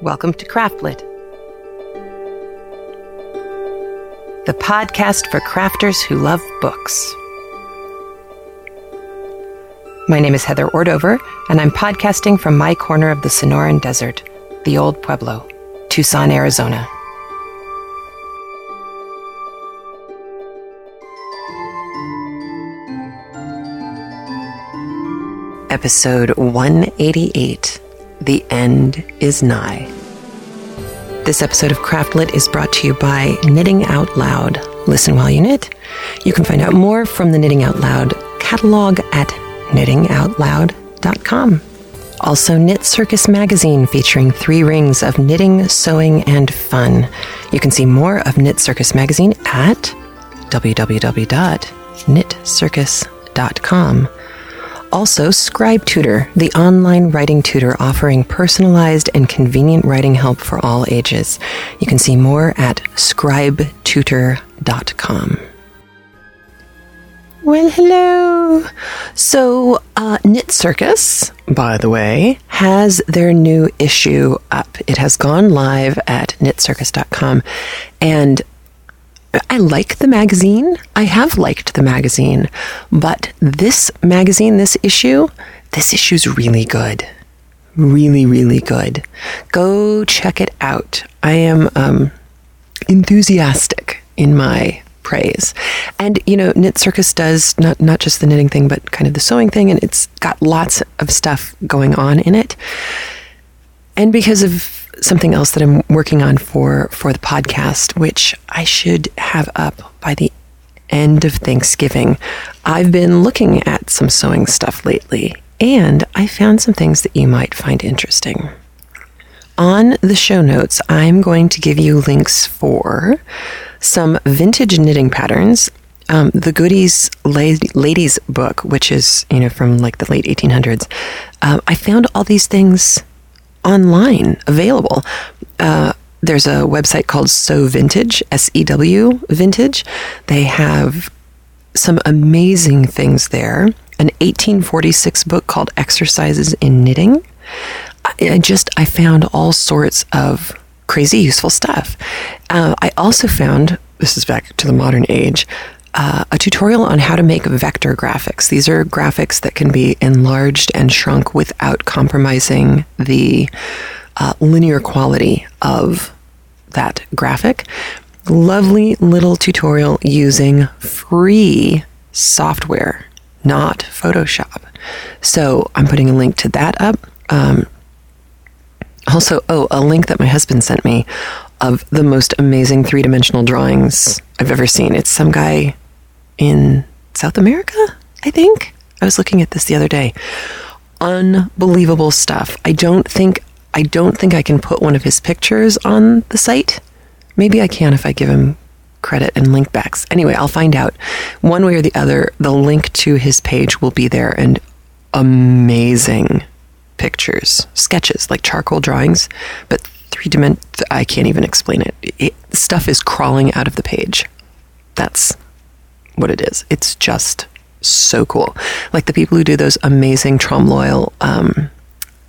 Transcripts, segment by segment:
Welcome to Craftlit, the podcast for crafters who love books. My name is Heather Ordover, and I'm podcasting from my corner of the Sonoran Desert, the Old Pueblo, Tucson, Arizona. Episode 188 The End is Nigh. This episode of Craftlit is brought to you by Knitting Out Loud. Listen while you knit. You can find out more from the Knitting Out Loud catalog at knittingoutloud.com. Also, Knit Circus magazine featuring three rings of knitting, sewing, and fun. You can see more of Knit Circus magazine at www.knitcircus.com. Also, Scribe Tutor, the online writing tutor offering personalized and convenient writing help for all ages. You can see more at scribetutor.com. Well, hello. So, uh, Knit Circus, by the way, has their new issue up. It has gone live at knitcircus.com. And I like the magazine. I have liked the magazine, but this magazine, this issue, this issue's really good. Really, really good. Go check it out. I am um, enthusiastic in my praise. And you know, Knit Circus does not not just the knitting thing, but kind of the sewing thing, and it's got lots of stuff going on in it. And because of something else that I'm working on for for the podcast, which I should have up by the end of Thanksgiving. I've been looking at some sewing stuff lately, and I found some things that you might find interesting. On the show notes, I'm going to give you links for some vintage knitting patterns. Um, the Godey's Ladies book, which is you know from like the late 1800s, uh, I found all these things online available. Uh, there's a website called Sew Vintage, S E W Vintage. They have some amazing things there. An 1846 book called Exercises in Knitting. I just I found all sorts of crazy useful stuff. Uh, I also found this is back to the modern age. Uh, a tutorial on how to make vector graphics. These are graphics that can be enlarged and shrunk without compromising the uh, linear quality of that graphic. Lovely little tutorial using free software, not Photoshop. So I'm putting a link to that up. Um, also, oh, a link that my husband sent me of the most amazing three dimensional drawings I've ever seen. It's some guy in South America, I think. I was looking at this the other day. Unbelievable stuff. I don't think I don't think I can put one of his pictures on the site. Maybe I can if I give him credit and link backs. Anyway, I'll find out. One way or the other, the link to his page will be there and amazing pictures, sketches, like charcoal drawings, but three dimensional. I can't even explain it. it. Stuff is crawling out of the page. That's what it is. It's just so cool. Like the people who do those amazing trompe l'oeil um,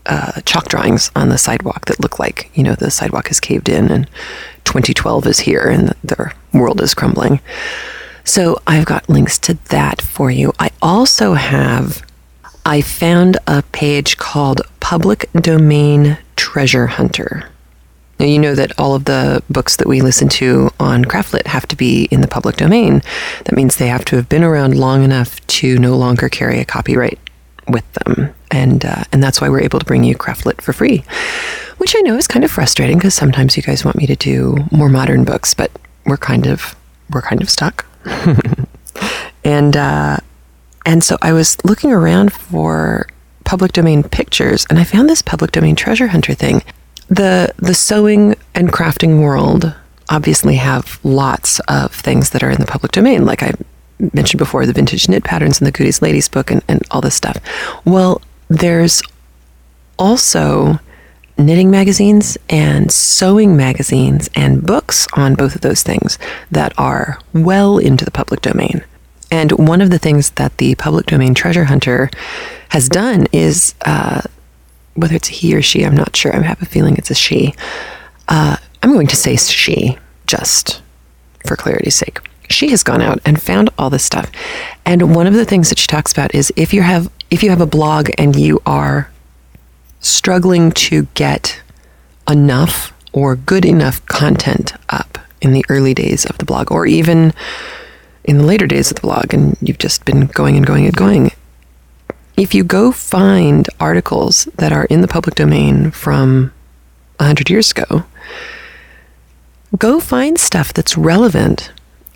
uh, chalk drawings on the sidewalk that look like, you know, the sidewalk is caved in and 2012 is here and the world is crumbling. So I've got links to that for you. I also have I found a page called Public Domain Treasure Hunter. Now, you know that all of the books that we listen to on Craftlit have to be in the public domain. That means they have to have been around long enough to no longer carry a copyright with them. And, uh, and that's why we're able to bring you Craftlit for free, which I know is kind of frustrating because sometimes you guys want me to do more modern books, but we're kind of, we're kind of stuck. and, uh, and so I was looking around for public domain pictures and I found this public domain treasure hunter thing. The the sewing and crafting world obviously have lots of things that are in the public domain, like I mentioned before, the vintage knit patterns and the Godey's Ladies book and, and all this stuff. Well, there's also knitting magazines and sewing magazines and books on both of those things that are well into the public domain. And one of the things that the public domain treasure hunter has done is uh, whether it's a he or she, I'm not sure. I have a feeling it's a she. Uh, I'm going to say she, just for clarity's sake. She has gone out and found all this stuff. And one of the things that she talks about is if you have if you have a blog and you are struggling to get enough or good enough content up in the early days of the blog or even in the later days of the blog and you've just been going and going and going if you go find articles that are in the public domain from 100 years ago, go find stuff that's relevant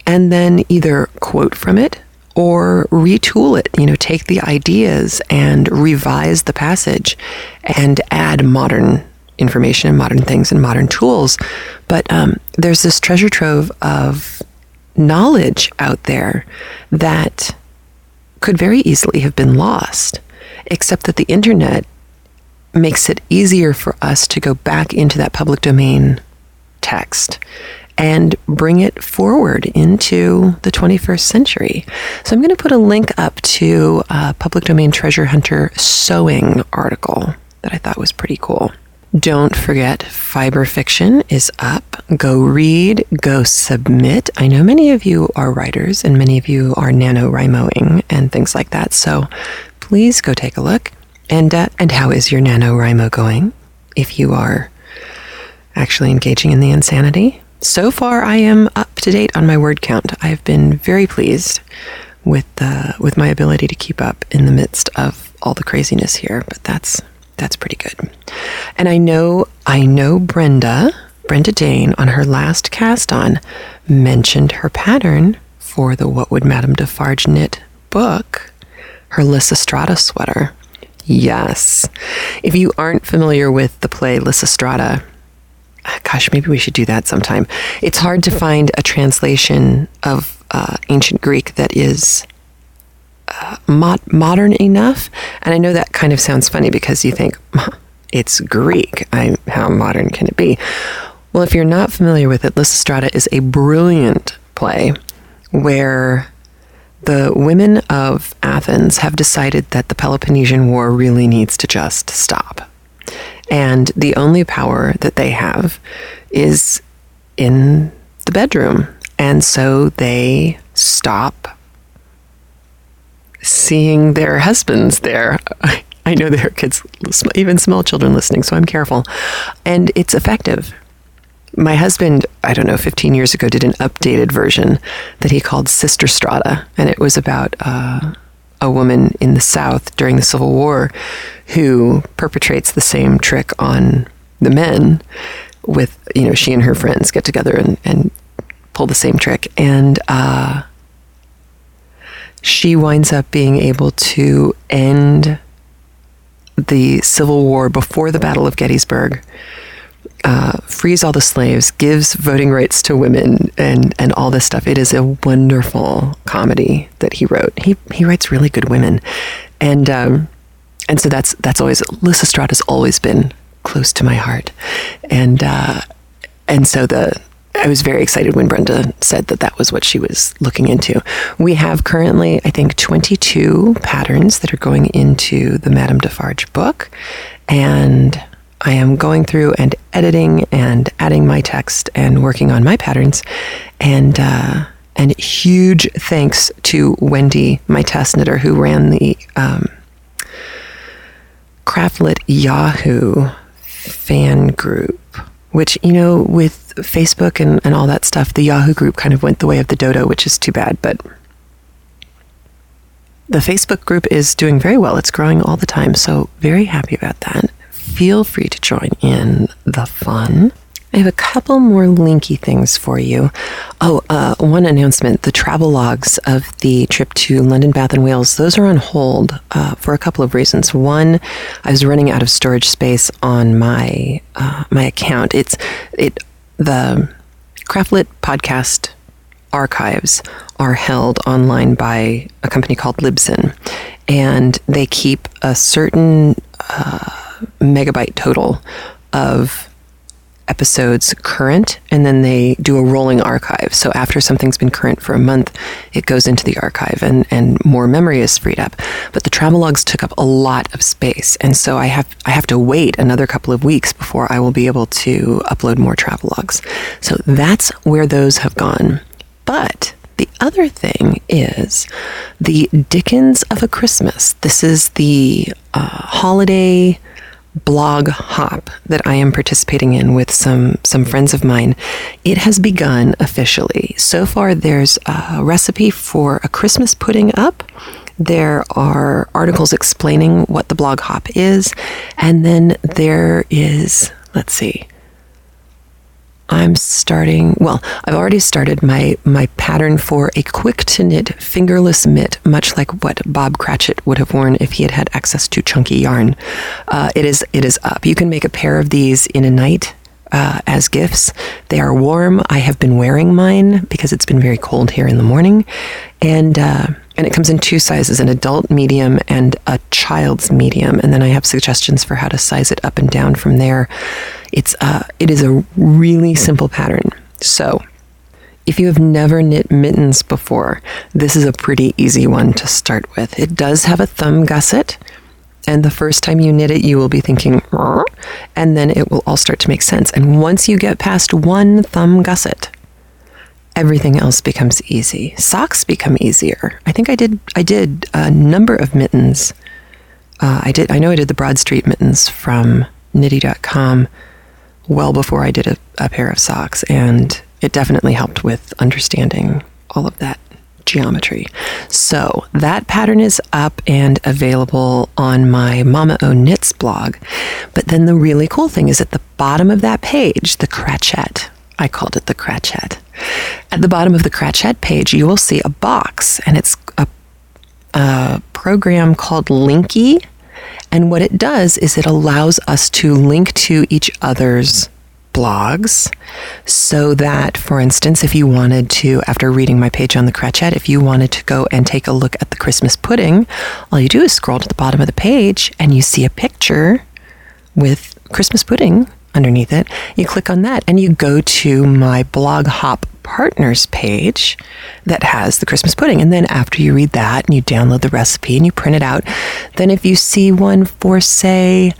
and then either quote from it or retool it. You know, take the ideas and revise the passage and add modern information and modern things and modern tools. But um, there's this treasure trove of knowledge out there that could very easily have been lost, except that the internet makes it easier for us to go back into that public domain text and bring it forward into the 21st century. So I'm going to put a link up to a public domain treasure hunter sewing article that I thought was pretty cool. Don't forget, Fiber Fiction is up. Go read, go submit. I know many of you are writers and many of you are NaNoWriMoing and things like that. So please go take a look. And, uh, and how is your NaNoWriMo going if you are actually engaging in the insanity? So far, I am up to date on my word count. I've been very pleased with, uh, with my ability to keep up in the midst of all the craziness here, but that's that's pretty good. And I know I know Brenda, Brenda Dayne on her last cast on mentioned her pattern for the What Would Madame Defarge Knit book, her Lysistrata sweater. Yes. If you aren't familiar with the play Lysistrata, gosh, maybe we should do that sometime. It's hard to find a translation of uh, ancient Greek that is mod- modern enough. And I know that kind of sounds funny because you think it's Greek. I, how modern can it be? Well, if you're not familiar with it, Lysistrata is a brilliant play where the women of Athens have decided that the Peloponnesian War really needs to just stop. And the only power that they have is in the bedroom. And so they stop seeing their husbands there. I know there are kids, even small children listening, so I'm careful. And it's effective. My husband, I don't know, 15 years ago, did an updated version that he called Sister Strata. And it was about uh, a woman in the South during the Civil War who perpetrates the same trick on the men with, you know, she and her friends get together and, and pull the same trick. And, uh, she winds up being able to end the Civil War before the Battle of Gettysburg, uh, frees all the slaves, gives voting rights to women, and and all this stuff. It is a wonderful comedy that he wrote. He he writes really good women, and um, and so that's that's always Lysistrata has always been close to my heart, and uh, and so the I was very excited when Brenda said that that was what she was looking into. We have currently, I think, 22 patterns that are going into the Madame Defarge book. And I am going through and editing and adding my text and working on my patterns. And, uh, and huge thanks to Wendy, my test knitter, who ran the um, Craftlit Yahoo fan group which, you know, with Facebook and, and all that stuff, the Yahoo group kind of went the way of the dodo, which is too bad. But the Facebook group is doing very well. It's growing all the time. So, very happy about that. Feel free to join in the fun. I have a couple more linky things for you. Oh, uh, one announcement the travel logs of the trip to London, Bath, and Wales, those are on hold uh, for a couple of reasons. One, I was running out of storage space on my uh, my account. It's it the Craftlit podcast archives are held online by a company called Libsyn, and they keep a certain uh, megabyte total of episodes current and then they do a rolling archive. So after something's been current for a month, it goes into the archive and, and more memory is freed up. But the travel logs took up a lot of space. And so I have I have to wait another couple of weeks before I will be able to upload more travel logs. So that's where those have gone. But the other thing is the Dickens of a Christmas. This is the uh, holiday blog hop that I am participating in with some some friends of mine. It has begun officially. So far there's a recipe for a Christmas pudding up. There are articles explaining what the blog hop is, and then there is let's see. I'm starting, well, I've already started my, my pattern for a quick to knit fingerless mitt, much like what Bob Cratchit would have worn if he had had access to chunky yarn. Uh, it is it is up. You can make a pair of these in a night uh, as gifts. They are warm. I have been wearing mine because it's been very cold here in the morning, and uh, and it comes in two sizes: an adult medium and a child's medium. And then I have suggestions for how to size it up and down from there. It's uh, it is a really simple pattern. So. If you have never knit mittens before, this is a pretty easy one to start with. It does have a thumb gusset, and the first time you knit it, you will be thinking, and then it will all start to make sense. And once you get past one thumb gusset, everything else becomes easy. Socks become easier. I think I did. I did a number of mittens. Uh, I did. I know I did the Broad Street mittens from Knitty.com well before I did a, a pair of socks, and it definitely helped with understanding all of that geometry. So that pattern is up and available on my Mama O Knits blog. But then the really cool thing is at the bottom of that page, the Cratchette. I called it the Cratchette. At the bottom of the Cratchette page, you will see a box, and it's a, a program called Linky. And what it does is it allows us to link to each other's blogs so that, for instance, if you wanted to, after reading my page on the Cratchette, if you wanted to go and take a look at the Christmas pudding, all you do is scroll to the bottom of the page and you see a picture with Christmas pudding underneath it. You click on that and you go to my blog hop partners page that has the Christmas pudding. And then after you read that and you download the recipe and you print it out, then if you see one for, say,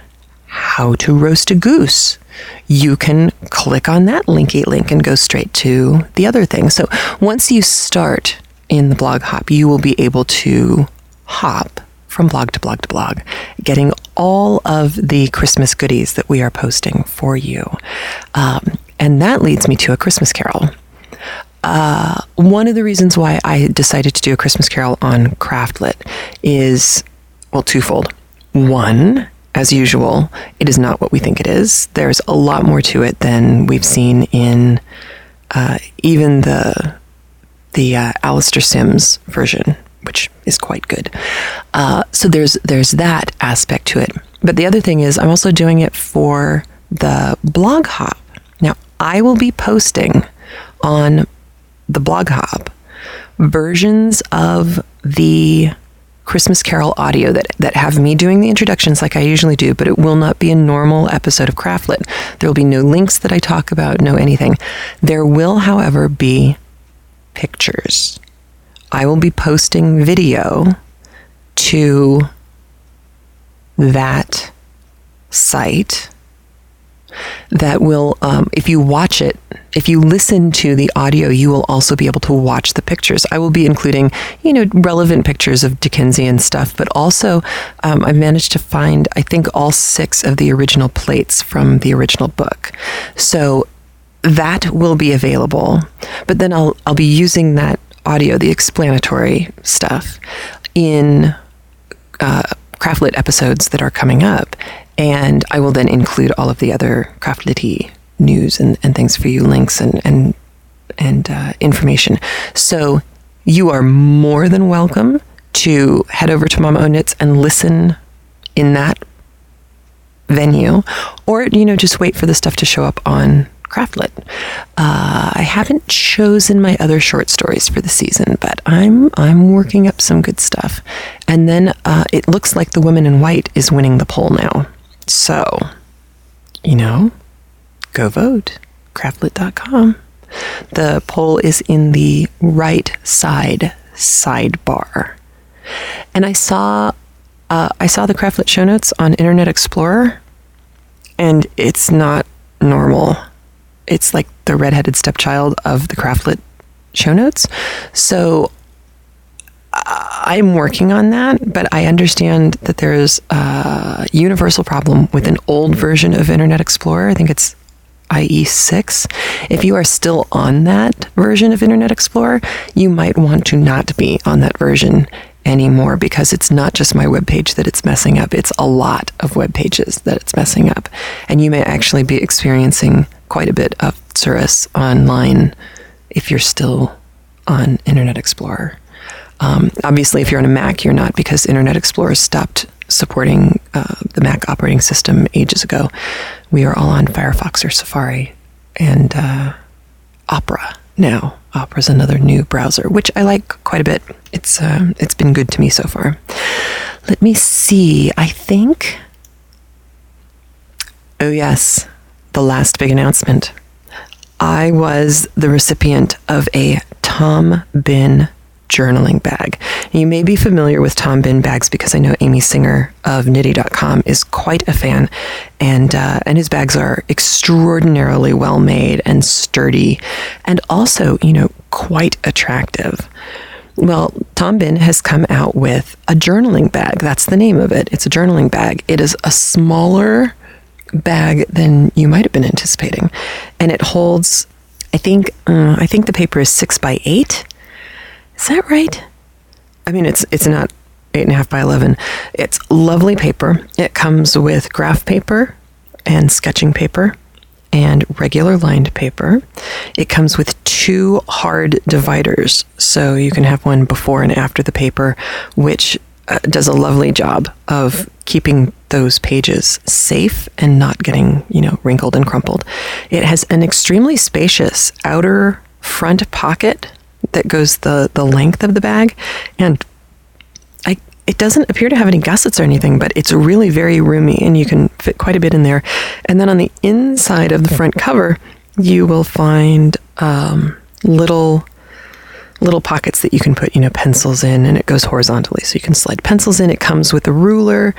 how to roast a goose, you can click on that linky link and go straight to the other thing. So once you start in the blog hop, you will be able to hop from blog to blog to blog, getting all of the Christmas goodies that we are posting for you. Um, and that leads me to a Christmas carol. Uh, one of the reasons why I decided to do a Christmas carol on Craftlit is, well, twofold. One, as usual, it is not what we think it is. There's a lot more to it than we've seen in uh, even the the uh, Alastair Sims version, which is quite good. Uh, so there's there's that aspect to it. But the other thing is, I'm also doing it for the blog hop. Now, I will be posting on the blog hop versions of the Christmas Carol audio that, that have me doing the introductions like I usually do, but it will not be a normal episode of Craftlit. There will be no links that I talk about, no anything. There will, however, be pictures. I will be posting video to that site that will, um, if you watch it, if you listen to the audio, you will also be able to watch the pictures. I will be including, you know, relevant pictures of Dickensian stuff, but also um, I've managed to find, I think, all six of the original plates from the original book. So that will be available. But then I'll I'll be using that audio, the explanatory stuff, in uh, Craftlit episodes that are coming up, and I will then include all of the other Craftlitty news and, and things for you, links and and and uh, information. So you are more than welcome to head over to Mama O Knits and listen in that venue, or you know just wait for the stuff to show up on Craftlit. Uh, I haven't chosen my other short stories for the season, but I'm I'm working up some good stuff. And then uh, it looks like the Woman in White is winning the poll now. So, you know, go vote. Craftlit.com. The poll is in the right side sidebar. And I saw uh, I saw the Craftlit show notes on Internet Explorer, and it's not normal. It's like the redheaded stepchild of the Craftlit show notes. So I'm working on that, but I understand that there's a universal problem with an old version of Internet Explorer. I think it's IE6. If you are still on that version of Internet Explorer, you might want to not be on that version anymore because it's not just my web page that it's messing up. It's a lot of web pages that it's messing up. And you may actually be experiencing quite a bit of Tsuris online if you're still on Internet Explorer. Um, obviously, if you're on a Mac, you're not because Internet Explorer stopped supporting uh, the Mac operating system ages ago. We are all on Firefox or Safari and uh, Opera now. Opera is another new browser, which I like quite a bit. It's uh, it's been good to me so far. Let me see. I think. Oh yes, the last big announcement. I was the recipient of a Tom Bihn journaling bag. You may be familiar with Tom Bihn bags because I know Amy Singer of Knitty.com is quite a fan, and uh, and his bags are extraordinarily well made and sturdy, and also you know quite attractive. Well, Tom Bihn has come out with a journaling bag. That's the name of it. It's a journaling bag. It is a smaller bag than you might have been anticipating, and it holds. I think uh, I think the paper is six by eight, is that right? I mean, it's it's not eight and a half by eleven. It's lovely paper. It comes with graph paper and sketching paper and regular lined paper. It comes with two hard dividers, so you can have one before and after the paper, which uh, does a lovely job of keeping those pages safe and not getting, you know, wrinkled and crumpled. It has an extremely spacious outer front pocket that goes the, the length of the bag. And I, it doesn't appear to have any gussets or anything, but it's really very roomy and you can fit quite a bit in there. And then on the inside of the front cover, you will find um, little little pockets that you can put, you know, pencils in, and it goes horizontally, so you can slide pencils in. It comes with a ruler,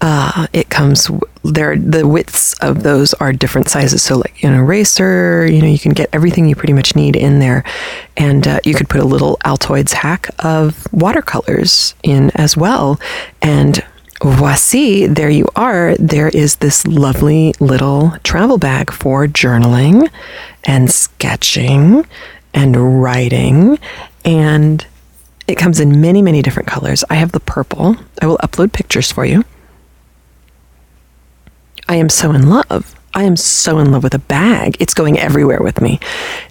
uh, it comes there. The widths of those are different sizes. So, like an eraser, you know, you can get everything you pretty much need in there, and uh, you could put a little Altoids hack of watercolors in as well. And voici, there you are. There is this lovely little travel bag for journaling and sketching and writing and it comes in many, many different colors. I have the purple. I will upload pictures for you. I am so in love. I am so in love with a bag. It's going everywhere with me.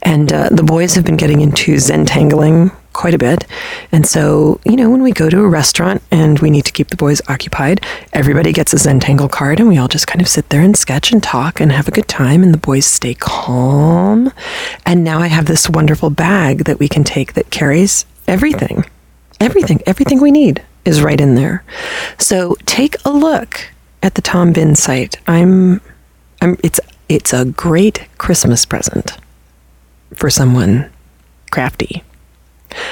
And uh, the boys have been getting into Zentangling quite a bit. And so, you know, when we go to a restaurant and we need to keep the boys occupied, everybody gets a Zentangle card and we all just kind of sit there and sketch and talk and have a good time and the boys stay calm. And now I have this wonderful bag that we can take that carries everything. Everything, everything we need is right in there. So take a look at the Tom Bihn site. I'm, I'm. It's it's a great Christmas present for someone crafty,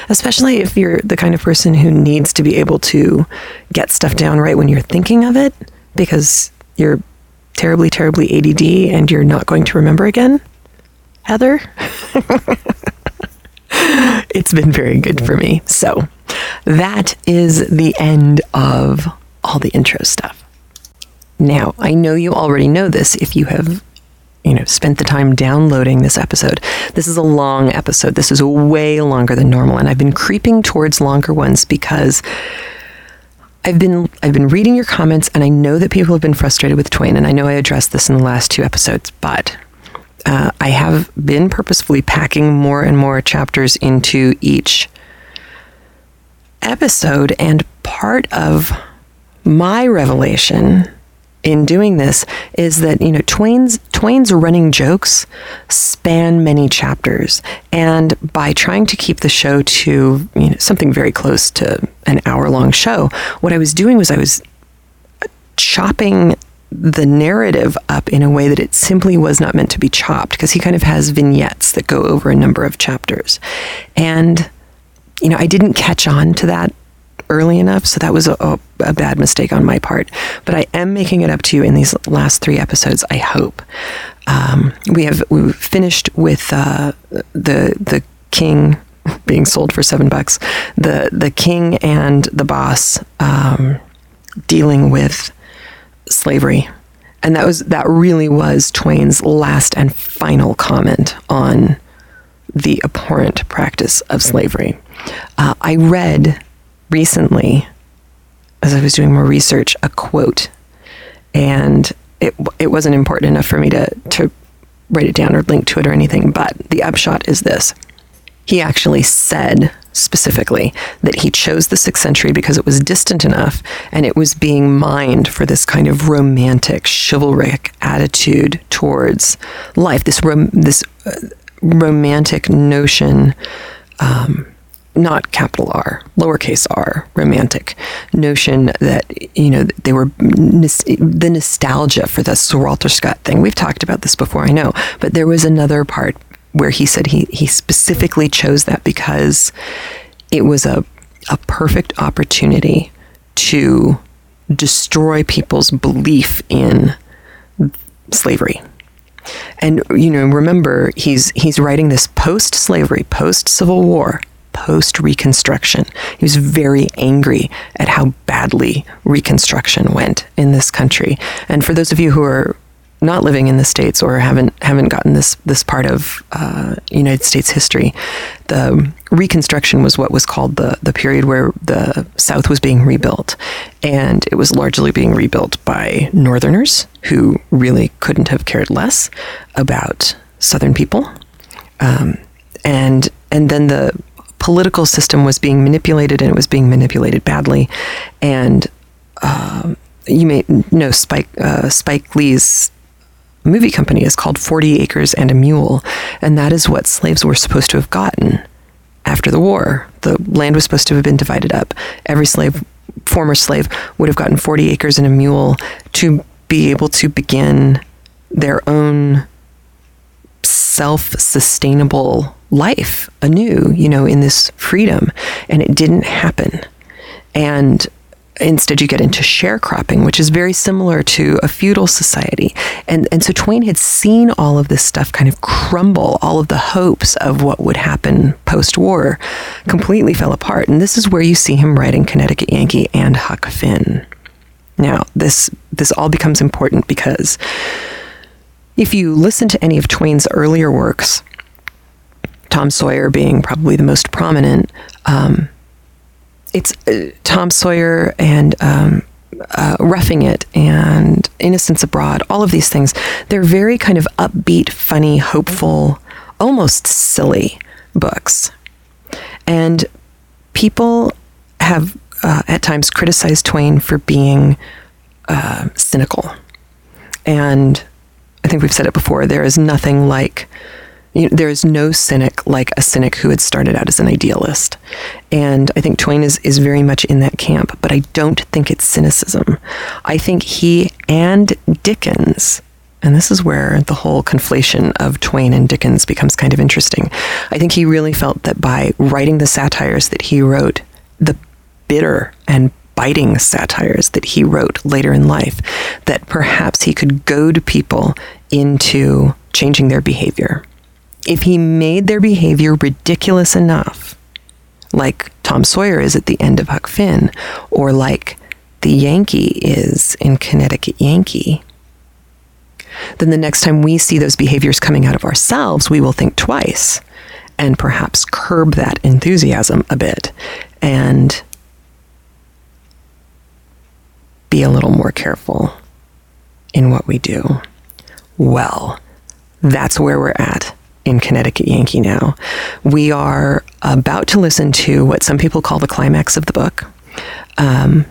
especially if you're the kind of person who needs to be able to get stuff down right when you're thinking of it because you're terribly, terribly ADD and you're not going to remember again. Heather. it's been very good for me. So that is the end of all the intro stuff. Now, I know you already know this if you have you know, spent the time downloading this episode. This is a long episode. This is way longer than normal, and I've been creeping towards longer ones because I've been I've been reading your comments, and I know that people have been frustrated with Twain, and I know I addressed this in the last two episodes, but uh, I have been purposefully packing more and more chapters into each episode, and part of my revelation in doing this is that you know Twain's Twain's running jokes span many chapters, and by trying to keep the show to you know something very close to an hour long show, what I was doing was I was chopping the narrative up in a way that it simply was not meant to be chopped because he kind of has vignettes that go over a number of chapters. And, you know, I didn't catch on to that early enough, so that was a, a, bad mistake on my part. But I am making it up to you in these last three episodes. I hope um, we have we finished with uh, the the king being sold for seven bucks, the the king and the boss um, dealing with slavery, and that was that really was Twain's last and final comment on the abhorrent practice of slavery. Uh, I read recently, as I was doing more research, a quote, and it it wasn't important enough for me to to write it down or link to it or anything. But the upshot is this: he actually said specifically that he chose the sixth century because it was distant enough and it was being mined for this kind of romantic, chivalric attitude towards life. This rom- this uh, romantic notion. Um, not capital R, lowercase r, romantic notion that, you know, they were the nostalgia for the Sir Walter Scott thing. We've talked about this before, I know, but there was another part where he said he, he specifically chose that because it was a, a perfect opportunity to destroy people's belief in slavery. And you know, remember he's he's writing this post-slavery, post-Civil War, post-Reconstruction. He was very angry at how badly Reconstruction went in this country. And for those of you who are not living in the states or haven't haven't gotten this this part of uh, United States history, the Reconstruction was what was called the the period where the South was being rebuilt, and it was largely being rebuilt by Northerners who really couldn't have cared less about Southern people, um, and and then the political system was being manipulated and it was being manipulated badly, and. Uh, you may know Spike uh, Spike Lee's movie company is called 40 Acres and a Mule, and that is what slaves were supposed to have gotten after the war. The land was supposed to have been divided up. Every slave, former slave, would have gotten 40 acres and a mule to be able to begin their own self sustainable life anew, you know, in this freedom. And it didn't happen. And instead you get into sharecropping, which is very similar to a feudal society. And, and so Twain had seen all of this stuff kind of crumble, all of the hopes of what would happen post war completely fell apart. And this is where you see him writing Connecticut Yankee and Huck Finn. Now, this, this all becomes important because if you listen to any of Twain's earlier works, Tom Sawyer being probably the most prominent, um, it's uh, Tom Sawyer and um, uh, Roughing It and Innocents Abroad, all of these things, they're very kind of upbeat, funny, hopeful, almost silly books. And people have uh, at times criticized Twain for being uh, cynical. And I think we've said it before there is nothing like you know, there is no cynic like a cynic who had started out as an idealist. And I think Twain is, is very much in that camp, but I don't think it's cynicism. I think he and Dickens, and this is where the whole conflation of Twain and Dickens becomes kind of interesting. I think he really felt that by writing the satires that he wrote, the bitter and biting satires that he wrote later in life, that perhaps he could goad people into changing their behavior if he made their behavior ridiculous enough, like Tom Sawyer is at the end of Huck Finn, or like the Yankee is in Connecticut Yankee, then the next time we see those behaviors coming out of ourselves, we will think twice and perhaps curb that enthusiasm a bit and be a little more careful in what we do. Well, that's where we're at in Connecticut Yankee now. We are about to listen to what some people call the climax of the book. Um,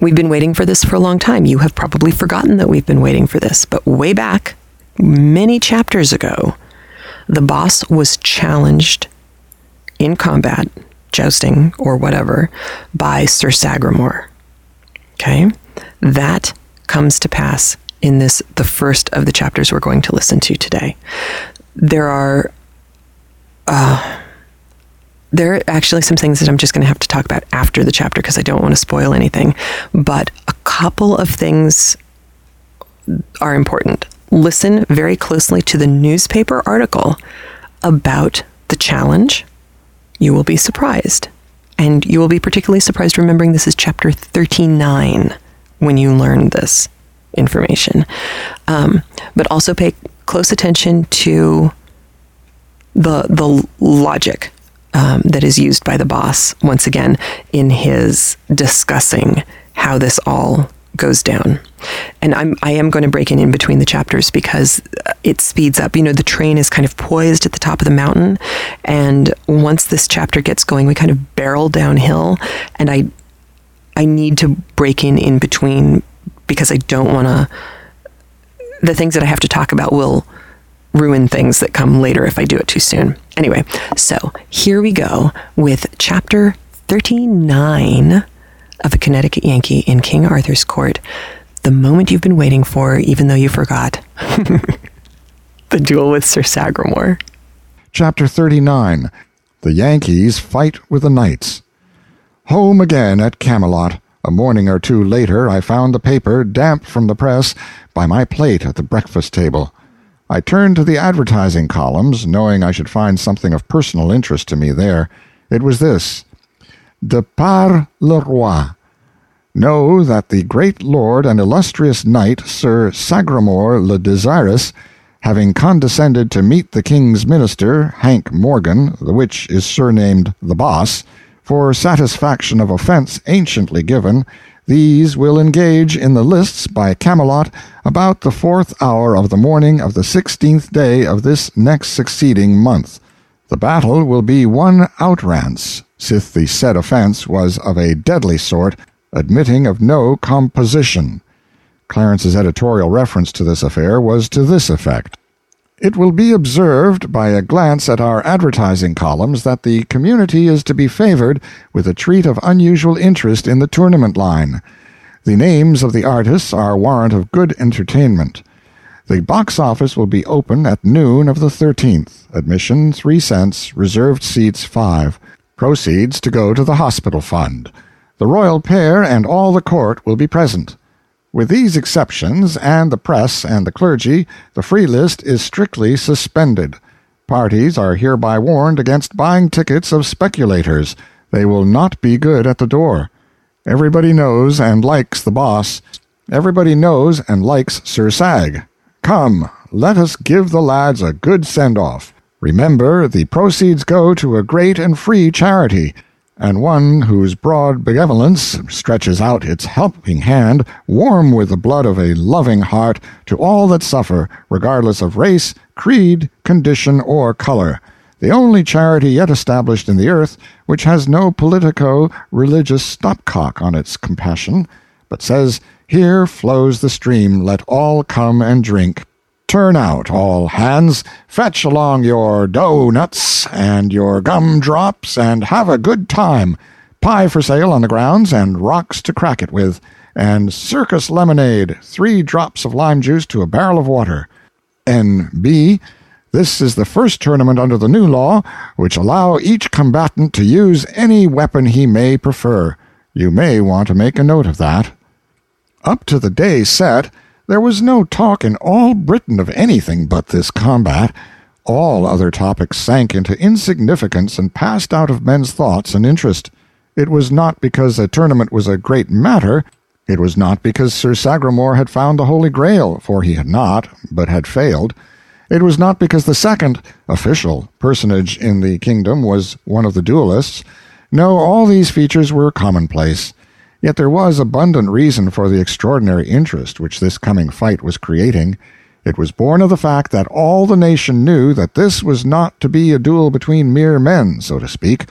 we've been waiting for this for a long time. You have probably forgotten that we've been waiting for this, but way back, many chapters ago, the boss was challenged in combat, jousting or whatever, by Sir Sagramore. Okay? That comes to pass in this, the first of the chapters we're going to listen to today. There are, uh, there are actually some things that I'm just going to have to talk about after the chapter because I don't want to spoil anything. But a couple of things are important. Listen very closely to the newspaper article about the challenge. You will be surprised. And you will be particularly surprised remembering this is chapter 39 when you learn this information. Um, but also pay close attention to the the logic um, that is used by the boss once again in his discussing how this all goes down. And I'm I am going to break in in between the chapters because it speeds up. You know, the train is kind of poised at the top of the mountain, and once this chapter gets going, we kind of barrel downhill, and I I need to break in in between because I don't want to. The things that I have to talk about will ruin things that come later if I do it too soon. Anyway, so here we go with chapter 39 of the Connecticut Yankee in King Arthur's Court. The moment you've been waiting for, even though you forgot. the duel with Sir Sagramore. Chapter 39 The Yankees Fight with the Knights. Home again at Camelot. A morning or two later I found the paper, damp from the press, by my plate at the breakfast table. I turned to the advertising columns, knowing I should find something of personal interest to me there. It was this De par le roi. Know that the great lord and illustrious knight, Sir Sagramore le Desirous, having condescended to meet the king's minister, Hank Morgan, the which is surnamed the Boss, for satisfaction of offence anciently given, these will engage in the lists by Camelot about the fourth hour of the morning of the sixteenth day of this next succeeding month. The battle will be one outrance, sith the said offence was of a deadly sort, admitting of no composition. Clarence's editorial reference to this affair was to this effect. It will be observed by a glance at our advertising columns that the community is to be favored with a treat of unusual interest in the tournament line. The names of the artists are warrant of good entertainment. The box office will be open at noon of the 13th. Admission 3 cents, reserved seats 5. Proceeds to go to the hospital fund. The royal pair and all the court will be present. With these exceptions, and the press and the clergy, the free list is strictly suspended. Parties are hereby warned against buying tickets of speculators. They will not be good at the door. Everybody knows and likes the boss. Everybody knows and likes Sir Sag. Come, let us give the lads a good send off. Remember, the proceeds go to a great and free charity and one whose broad benevolence stretches out its helping hand, warm with the blood of a loving heart, to all that suffer, regardless of race, creed, condition, or color. The only charity yet established in the earth which has no politico religious stopcock on its compassion, but says, Here flows the stream, let all come and drink. Turn out, all hands. Fetch along your doughnuts and your gumdrops and have a good time. Pie for sale on the grounds and rocks to crack it with. And circus lemonade, three drops of lime juice to a barrel of water. N.B. This is the first tournament under the new law which allow each combatant to use any weapon he may prefer. You may want to make a note of that. Up to the day set, there was no talk in all Britain of anything but this combat. All other topics sank into insignificance and passed out of men's thoughts and interest. It was not because a tournament was a great matter. It was not because Sir Sagramore had found the Holy Grail, for he had not, but had failed. It was not because the second, official, personage in the kingdom was one of the duelists. No, all these features were commonplace. Yet there was abundant reason for the extraordinary interest which this coming fight was creating. It was born of the fact that all the nation knew that this was not to be a duel between mere men, so to speak,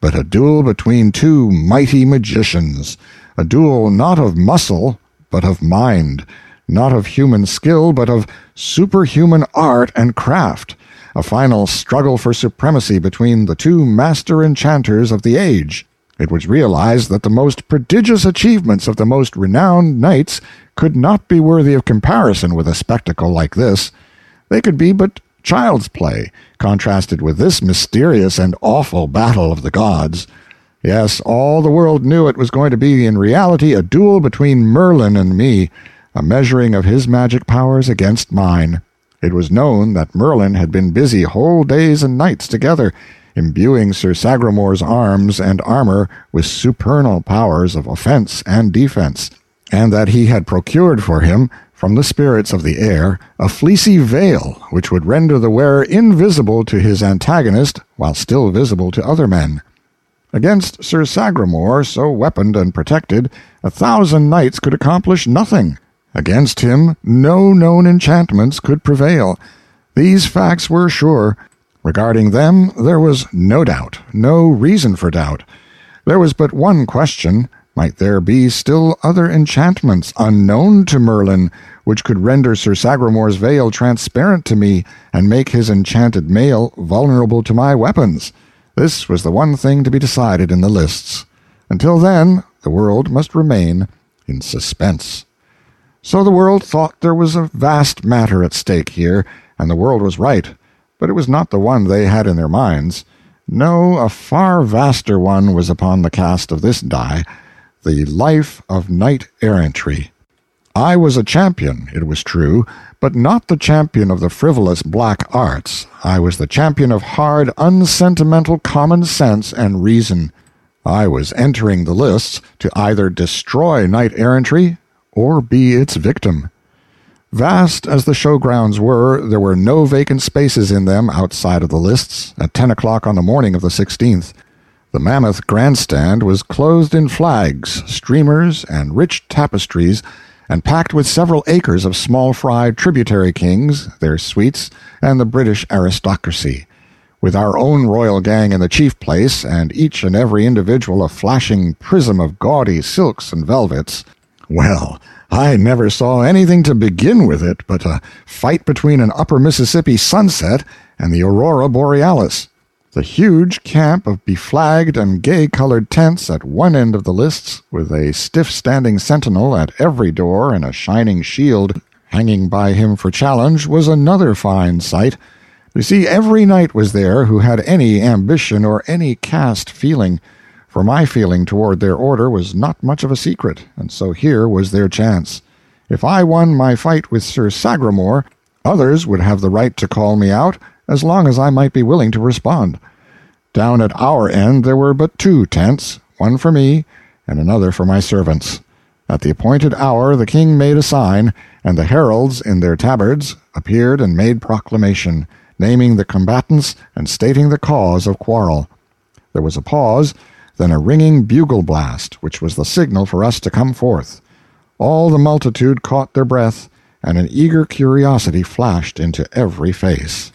but a duel between two mighty magicians, a duel not of muscle, but of mind, not of human skill, but of superhuman art and craft, a final struggle for supremacy between the two master enchanters of the age. It was realized that the most prodigious achievements of the most renowned knights could not be worthy of comparison with a spectacle like this. They could be but child's play, contrasted with this mysterious and awful battle of the gods. Yes, all the world knew it was going to be in reality a duel between Merlin and me, a measuring of his magic powers against mine. It was known that Merlin had been busy whole days and nights together, imbuing Sir Sagramor's arms and armor with supernal powers of offense and defense, and that he had procured for him, from the spirits of the air, a fleecy veil which would render the wearer invisible to his antagonist while still visible to other men. Against Sir Sagramour, so weaponed and protected, a thousand knights could accomplish nothing. Against him no known enchantments could prevail. These facts were sure. Regarding them there was no doubt, no reason for doubt. There was but one question. Might there be still other enchantments unknown to Merlin, which could render Sir Sagramor's veil transparent to me, and make his enchanted mail vulnerable to my weapons? This was the one thing to be decided in the lists. Until then, the world must remain in suspense. So the world thought there was a vast matter at stake here, and the world was right, but it was not the one they had in their minds. No, a far vaster one was upon the cast of this die the life of knight errantry. I was a champion, it was true, but not the champion of the frivolous black arts. I was the champion of hard, unsentimental common sense and reason. I was entering the lists to either destroy knight errantry or be its victim. Vast as the showgrounds were, there were no vacant spaces in them outside of the lists at ten o'clock on the morning of the 16th. The mammoth grandstand was clothed in flags, streamers, and rich tapestries, and packed with several acres of small fry tributary kings, their suites, and the British aristocracy. With our own royal gang in the chief place, and each and every individual a flashing prism of gaudy silks and velvets, well, I never saw anything to begin with it but a fight between an upper Mississippi sunset and the aurora borealis. The huge camp of beflagged and gay-colored tents at one end of the lists, with a stiff-standing sentinel at every door and a shining shield hanging by him for challenge, was another fine sight. You see, every knight was there who had any ambition or any caste feeling for my feeling toward their order was not much of a secret, and so here was their chance. If I won my fight with Sir Sagramour, others would have the right to call me out as long as I might be willing to respond. Down at our end there were but two tents, one for me and another for my servants. At the appointed hour the king made a sign, and the heralds in their tabards appeared and made proclamation, naming the combatants and stating the cause of quarrel. There was a pause, then a ringing bugle blast, which was the signal for us to come forth. All the multitude caught their breath, and an eager curiosity flashed into every face.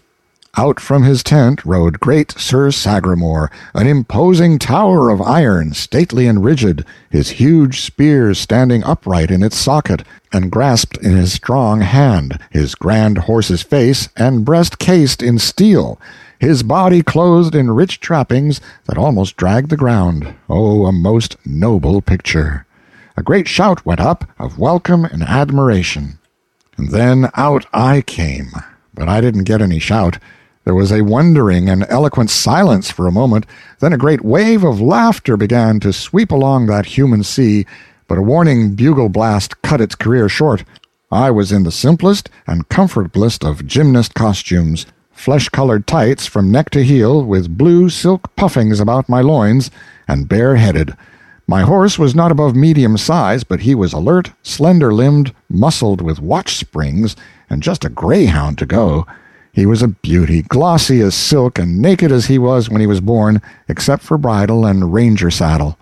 Out from his tent rode great Sir Sagramour, an imposing tower of iron, stately and rigid, his huge spear standing upright in its socket, and grasped in his strong hand, his grand horse's face and breast cased in steel, his body clothed in rich trappings that almost dragged the ground. Oh, a most noble picture! A great shout went up of welcome and admiration. And then out I came. But I didn't get any shout. There was a wondering and eloquent silence for a moment, then a great wave of laughter began to sweep along that human sea, but a warning bugle blast cut its career short. I was in the simplest and comfortablest of gymnast costumes flesh-colored tights from neck to heel, with blue silk puffings about my loins, and bare-headed. My horse was not above medium size, but he was alert, slender-limbed, muscled with watch springs, and just a greyhound to go. He was a beauty, glossy as silk and naked as he was when he was born, except for bridle and ranger saddle.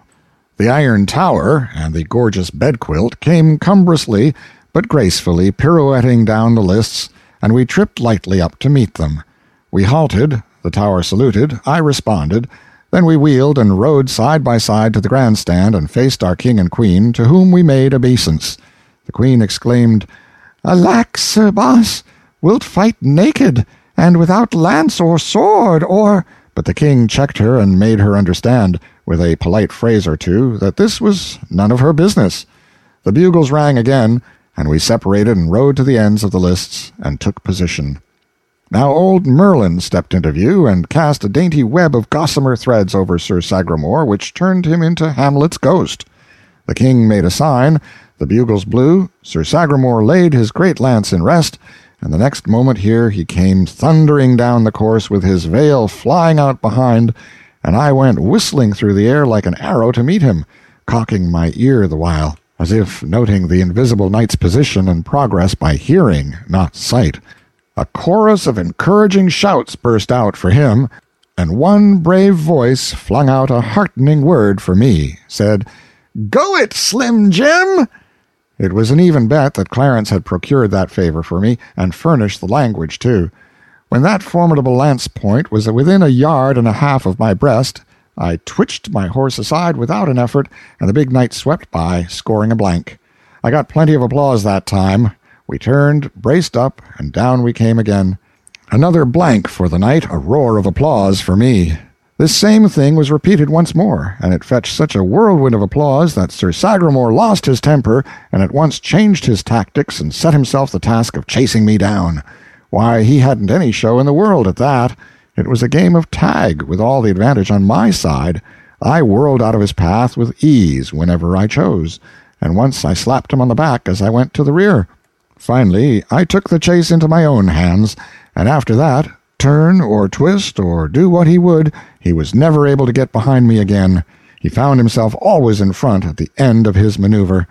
The iron tower and the gorgeous bedquilt came cumbrously but gracefully pirouetting down the lists, and we tripped lightly up to meet them. We halted, the tower saluted, I responded, then we wheeled and rode side by side to the grandstand and faced our king and queen, to whom we made obeisance. The queen exclaimed, Alack, Sir Boss, wilt fight naked, and without lance or sword, or— But the king checked her and made her understand, with a polite phrase or two, that this was none of her business. The bugles rang again, and we separated and rode to the ends of the lists and took position. Now old Merlin stepped into view and cast a dainty web of gossamer threads over Sir Sagramor, which turned him into Hamlet's ghost. The king made a sign, the bugles blew, Sir Sagramor laid his great lance in rest, and the next moment here he came thundering down the course with his veil flying out behind, and I went whistling through the air like an arrow to meet him, cocking my ear the while, as if noting the invisible knight's position and progress by hearing, not sight. A chorus of encouraging shouts burst out for him, and one brave voice flung out a heartening word for me, said, Go it, Slim Jim! It was an even bet that Clarence had procured that favor for me, and furnished the language, too. When that formidable lance point was within a yard and a half of my breast, I twitched my horse aside without an effort, and the big knight swept by, scoring a blank. I got plenty of applause that time. We turned, braced up, and down we came again. Another blank for the knight, a roar of applause for me. This same thing was repeated once more, and it fetched such a whirlwind of applause that Sir Sagramor lost his temper and at once changed his tactics and set himself the task of chasing me down. Why, he hadn't any show in the world at that. It was a game of tag, with all the advantage on my side. I whirled out of his path with ease whenever I chose, and once I slapped him on the back as I went to the rear. Finally, I took the chase into my own hands, and after that turn or twist or do what he would, he was never able to get behind me again. He found himself always in front at the end of his maneuver.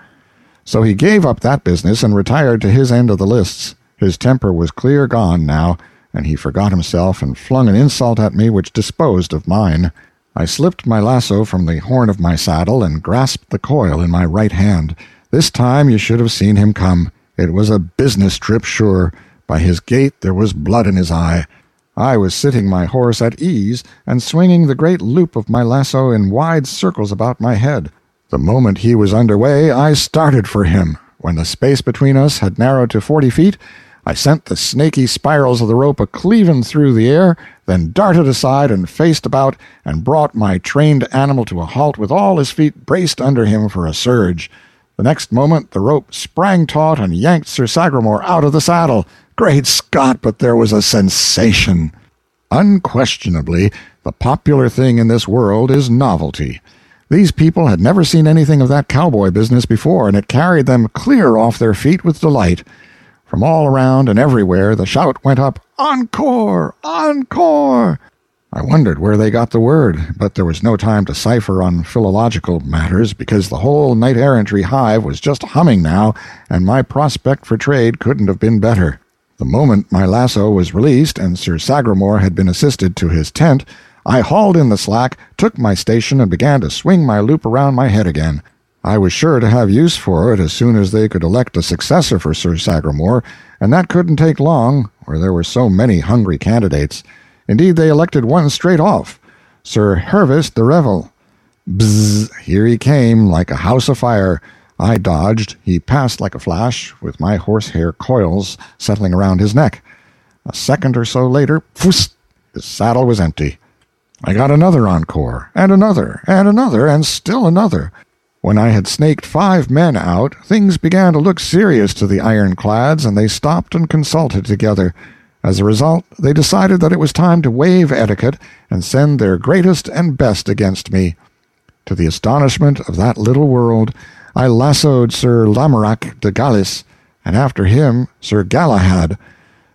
So he gave up that business and retired to his end of the lists. His temper was clear gone now, and he forgot himself and flung an insult at me which disposed of mine. I slipped my lasso from the horn of my saddle and grasped the coil in my right hand. This time you should have seen him come. It was a business trip, sure. By his gait there was blood in his eye. I was sitting my horse at ease and swinging the great loop of my lasso in wide circles about my head. The moment he was under way, I started for him. When the space between us had narrowed to forty feet, I sent the snaky spirals of the rope a cleaving through the air, then darted aside and faced about, and brought my trained animal to a halt with all his feet braced under him for a surge. The next moment the rope sprang taut and yanked Sir Sagramor out of the saddle. Great Scott, but there was a sensation! Unquestionably, the popular thing in this world is novelty. These people had never seen anything of that cowboy business before, and it carried them clear off their feet with delight. From all around and everywhere the shout went up, Encore! Encore! I wondered where they got the word, but there was no time to cipher on philological matters because the whole knight errantry hive was just humming now, and my prospect for trade couldn't have been better. The moment my lasso was released and Sir Sagramor had been assisted to his tent, I hauled in the slack, took my station, and began to swing my loop around my head again. I was sure to have use for it as soon as they could elect a successor for Sir Sagramor, and that couldn't take long, where there were so many hungry candidates. Indeed, they elected one straight off, Sir Hervis de Revel. Bzzz! Here he came, like a house afire. I dodged. He passed like a flash, with my horsehair coils settling around his neck. A second or so later, pfft, his saddle was empty. I got another encore, and another, and another, and still another. When I had snaked five men out, things began to look serious to the ironclads, and they stopped and consulted together. As a result, they decided that it was time to waive etiquette and send their greatest and best against me. To the astonishment of that little world, I lassoed Sir Lamorak de Galis, and after him Sir Galahad.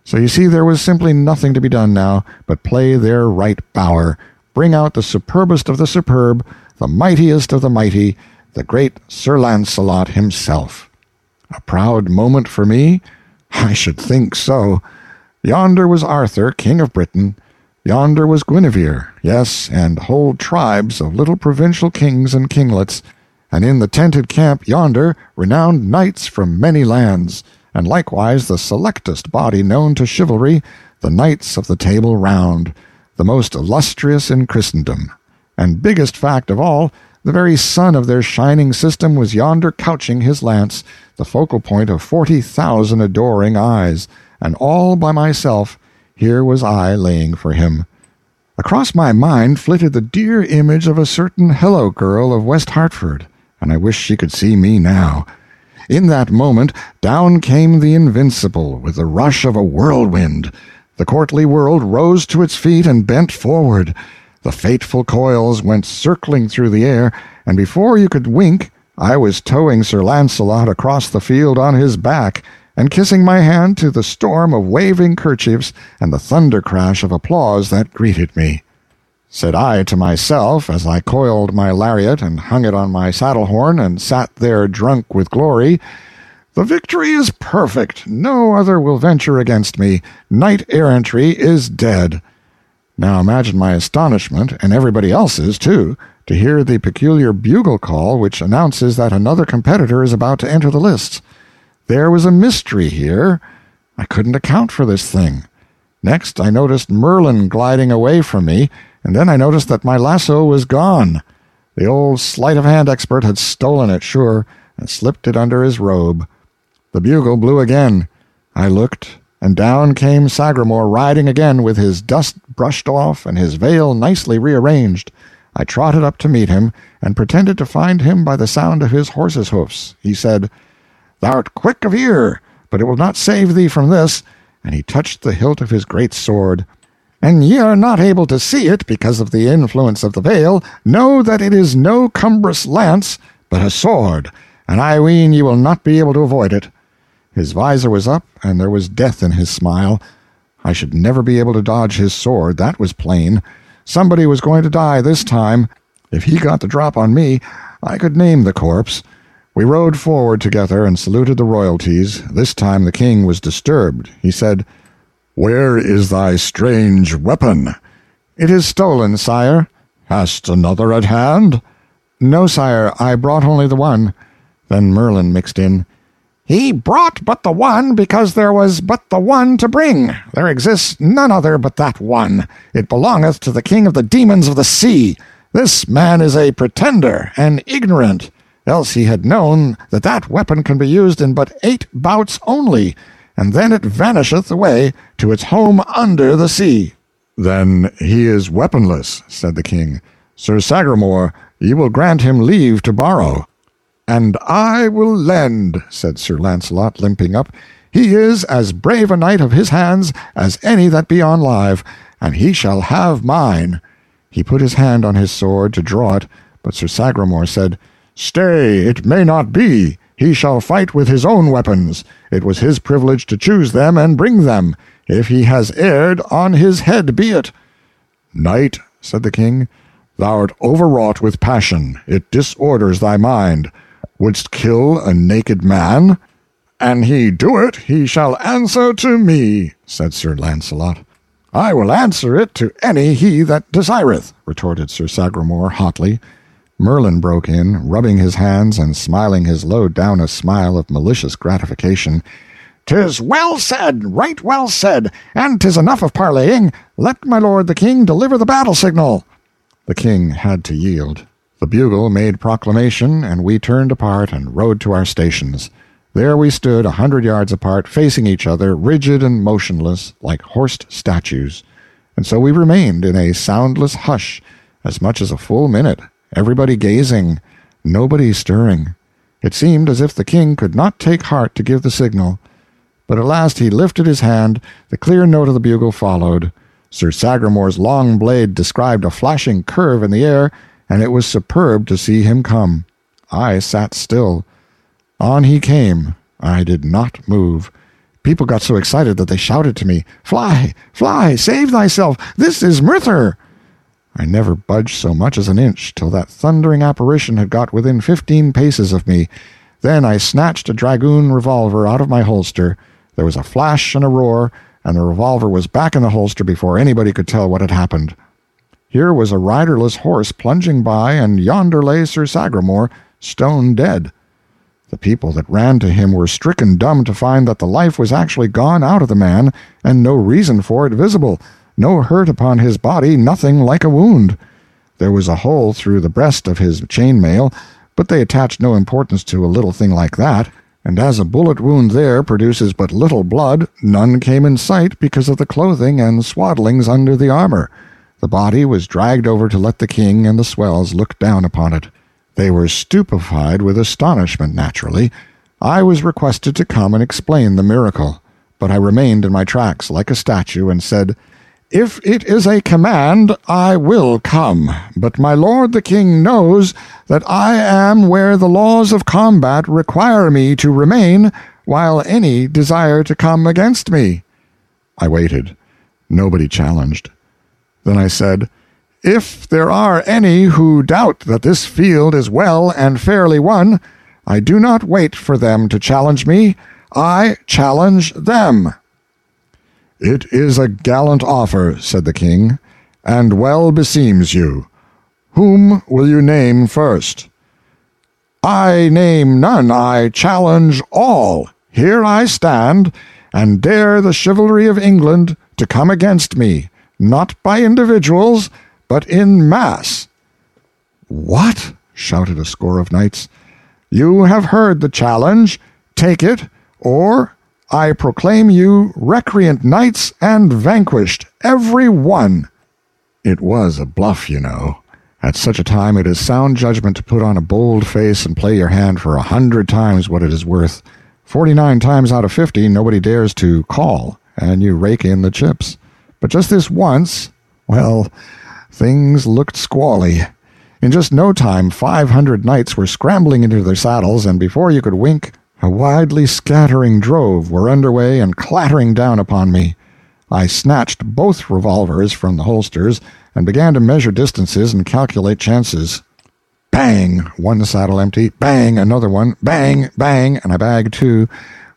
So you see there was simply nothing to be done now but play their right bower, bring out the superbest of the superb, the mightiest of the mighty, the great Sir Launcelot himself. A proud moment for me? I should think so. Yonder was Arthur, King of Britain. Yonder was Guinevere, yes, and whole tribes of little provincial kings and kinglets and in the tented camp yonder renowned knights from many lands, and likewise the selectest body known to chivalry, the Knights of the Table Round, the most illustrious in Christendom. And biggest fact of all, the very sun of their shining system was yonder couching his lance, the focal point of forty thousand adoring eyes, and all by myself, here was I laying for him. Across my mind flitted the dear image of a certain hello girl of West Hartford, and I wish she could see me now. In that moment, down came the invincible with the rush of a whirlwind. The courtly world rose to its feet and bent forward. The fateful coils went circling through the air, and before you could wink, I was towing Sir Launcelot across the field on his back, and kissing my hand to the storm of waving kerchiefs and the thunder crash of applause that greeted me. Said I to myself, as I coiled my lariat and hung it on my saddle horn and sat there drunk with glory, The victory is perfect. No other will venture against me. Knight errantry is dead. Now imagine my astonishment, and everybody else's, too, to hear the peculiar bugle call which announces that another competitor is about to enter the lists. There was a mystery here. I couldn't account for this thing. Next, I noticed Merlin gliding away from me, and then I noticed that my lasso was gone. The old sleight of hand expert had stolen it, sure, and slipped it under his robe. The bugle blew again. I looked, and down came Sagramor riding again with his dust brushed off and his veil nicely rearranged. I trotted up to meet him, and pretended to find him by the sound of his horse's hoofs. He said, Thou'rt quick of ear, but it will not save thee from this, and he touched the hilt of his great sword. An ye are not able to see it because of the influence of the veil, know that it is no cumbrous lance, but a sword, and I ween ye will not be able to avoid it. His visor was up, and there was death in his smile. I should never be able to dodge his sword, that was plain. Somebody was going to die this time. If he got the drop on me, I could name the corpse. We rode forward together and saluted the royalties. This time the king was disturbed. He said, Where is thy strange weapon? It is stolen, sire. Hast another at hand? No, sire, I brought only the one. Then Merlin mixed in, He brought but the one because there was but the one to bring. There exists none other but that one. It belongeth to the king of the demons of the sea. This man is a pretender, and ignorant else he had known that that weapon can be used in but eight bouts only, and then it vanisheth away to its home under the sea. Then he is weaponless, said the king. Sir Sagramor, ye will grant him leave to borrow. And I will lend, said Sir Launcelot, limping up. He is as brave a knight of his hands as any that be on live, and he shall have mine. He put his hand on his sword to draw it, but Sir Sagramor said, Stay, it may not be. He shall fight with his own weapons. It was his privilege to choose them and bring them. If he has erred, on his head be it. Knight, said the king, thou'rt overwrought with passion. It disorders thy mind. Wouldst kill a naked man? An he do it, he shall answer to me, said Sir Launcelot. I will answer it to any he that desireth, retorted Sir Sagramor hotly. Merlin broke in, rubbing his hands and smiling his low down a smile of malicious gratification. "'Tis well said, right well said, and 'tis enough of parleying. Let my lord the king deliver the battle signal." The king had to yield. The bugle made proclamation, and we turned apart and rode to our stations. There we stood a hundred yards apart, facing each other, rigid and motionless, like horsed statues. And so we remained in a soundless hush, as much as a full minute everybody gazing, nobody stirring. It seemed as if the king could not take heart to give the signal. But at last he lifted his hand, the clear note of the bugle followed. Sir Sagramor's long blade described a flashing curve in the air, and it was superb to see him come. I sat still. On he came. I did not move. People got so excited that they shouted to me, Fly! Fly! Save thyself! This is Murther! I never budged so much as an inch till that thundering apparition had got within fifteen paces of me. Then I snatched a dragoon revolver out of my holster. There was a flash and a roar, and the revolver was back in the holster before anybody could tell what had happened. Here was a riderless horse plunging by, and yonder lay Sir Sagramor, stone dead. The people that ran to him were stricken dumb to find that the life was actually gone out of the man, and no reason for it visible no hurt upon his body, nothing like a wound. There was a hole through the breast of his chain mail, but they attached no importance to a little thing like that, and as a bullet wound there produces but little blood, none came in sight because of the clothing and swaddlings under the armor. The body was dragged over to let the king and the swells look down upon it. They were stupefied with astonishment, naturally. I was requested to come and explain the miracle, but I remained in my tracks like a statue and said, If it is a command, I will come, but my lord the king knows that I am where the laws of combat require me to remain while any desire to come against me. I waited. Nobody challenged. Then I said, If there are any who doubt that this field is well and fairly won, I do not wait for them to challenge me. I challenge them. It is a gallant offer, said the king, and well beseems you. Whom will you name first? I name none, I challenge all. Here I stand, and dare the chivalry of England to come against me not by individuals, but in mass. What? shouted a score of knights. You have heard the challenge. Take it, or I proclaim you recreant knights and vanquished, every one. It was a bluff, you know. At such a time it is sound judgment to put on a bold face and play your hand for a hundred times what it is worth. Forty nine times out of fifty nobody dares to call, and you rake in the chips. But just this once, well, things looked squally. In just no time, five hundred knights were scrambling into their saddles, and before you could wink, a widely scattering drove were under way and clattering down upon me. I snatched both revolvers from the holsters and began to measure distances and calculate chances. Bang! One saddle empty. Bang! Another one. Bang! Bang! And I bagged two.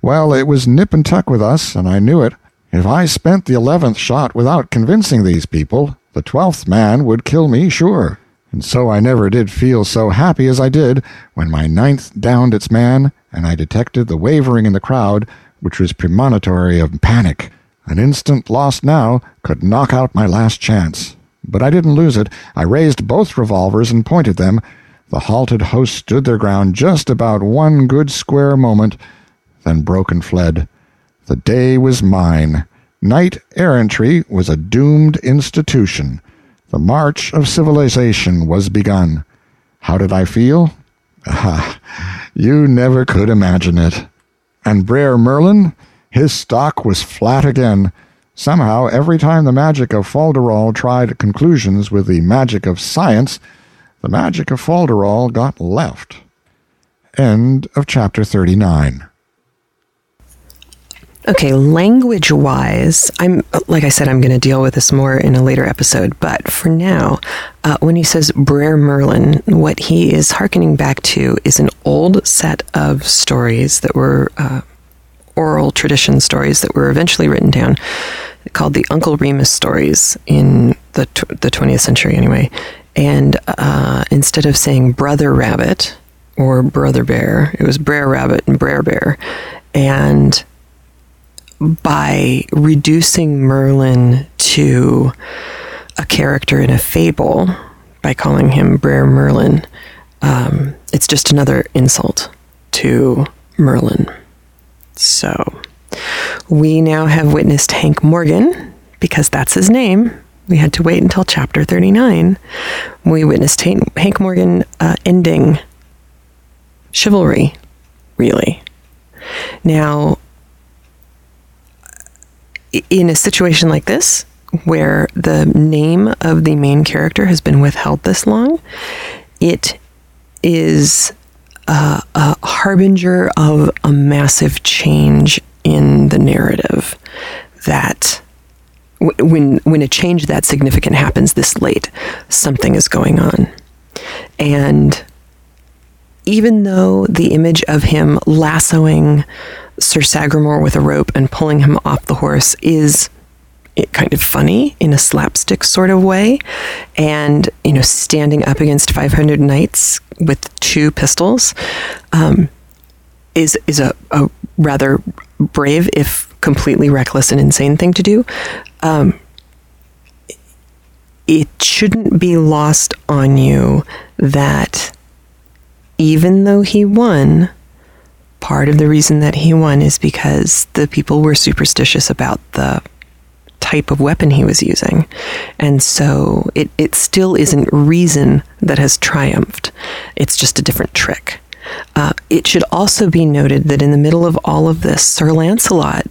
Well, it was nip and tuck with us, and I knew it. If I spent the eleventh shot without convincing these people, the twelfth man would kill me sure. And so I never did feel so happy as I did when my ninth downed its man and I detected the wavering in the crowd, which was premonitory of panic. An instant lost now could knock out my last chance. But I didn't lose it. I raised both revolvers and pointed them. The halted host stood their ground just about one good square moment, then broke and fled. The day was mine. Knight errantry was a doomed institution. The march of civilization was begun. How did I feel? Ah, you never could imagine it. And Brer Merlin? His stock was flat again. Somehow, every time the magic of Folderol tried conclusions with the magic of science, the magic of Folderol got left. End of chapter 39. Okay, language wise, I'm like I said, I'm going to deal with this more in a later episode. But for now, uh, when he says Brer Merlin, what he is hearkening back to is an old set of stories that were uh, oral tradition stories that were eventually written down, called the Uncle Remus stories in the tw- the 20th century, anyway. And uh, instead of saying Brother Rabbit or Brother Bear, it was Brer Rabbit and Brer Bear, and by reducing Merlin to a character in a fable by calling him Brer Merlin, um, it's just another insult to Merlin. So we now have witnessed Hank Morgan, because that's his name. We had to wait until chapter 39. We witnessed Hank Morgan uh, ending chivalry, really. Now, in a situation like this, where the name of the main character has been withheld this long, it is a, a harbinger of a massive change in the narrative that when when a change that significant happens this late, something is going on. And even though the image of him lassoing Sir Sagramor with a rope and pulling him off the horse is kind of funny in a slapstick sort of way. And you know standing up against 500 knights with two pistols um, is is a, a, rather brave if completely reckless and insane thing to do. Um, it shouldn't be lost on you that even though he won part of the reason that he won is because the people were superstitious about the type of weapon he was using. And so it, it still isn't reason that has triumphed, it's just a different trick. Uh, it should also be noted that in the middle of all of this, Sir Lancelot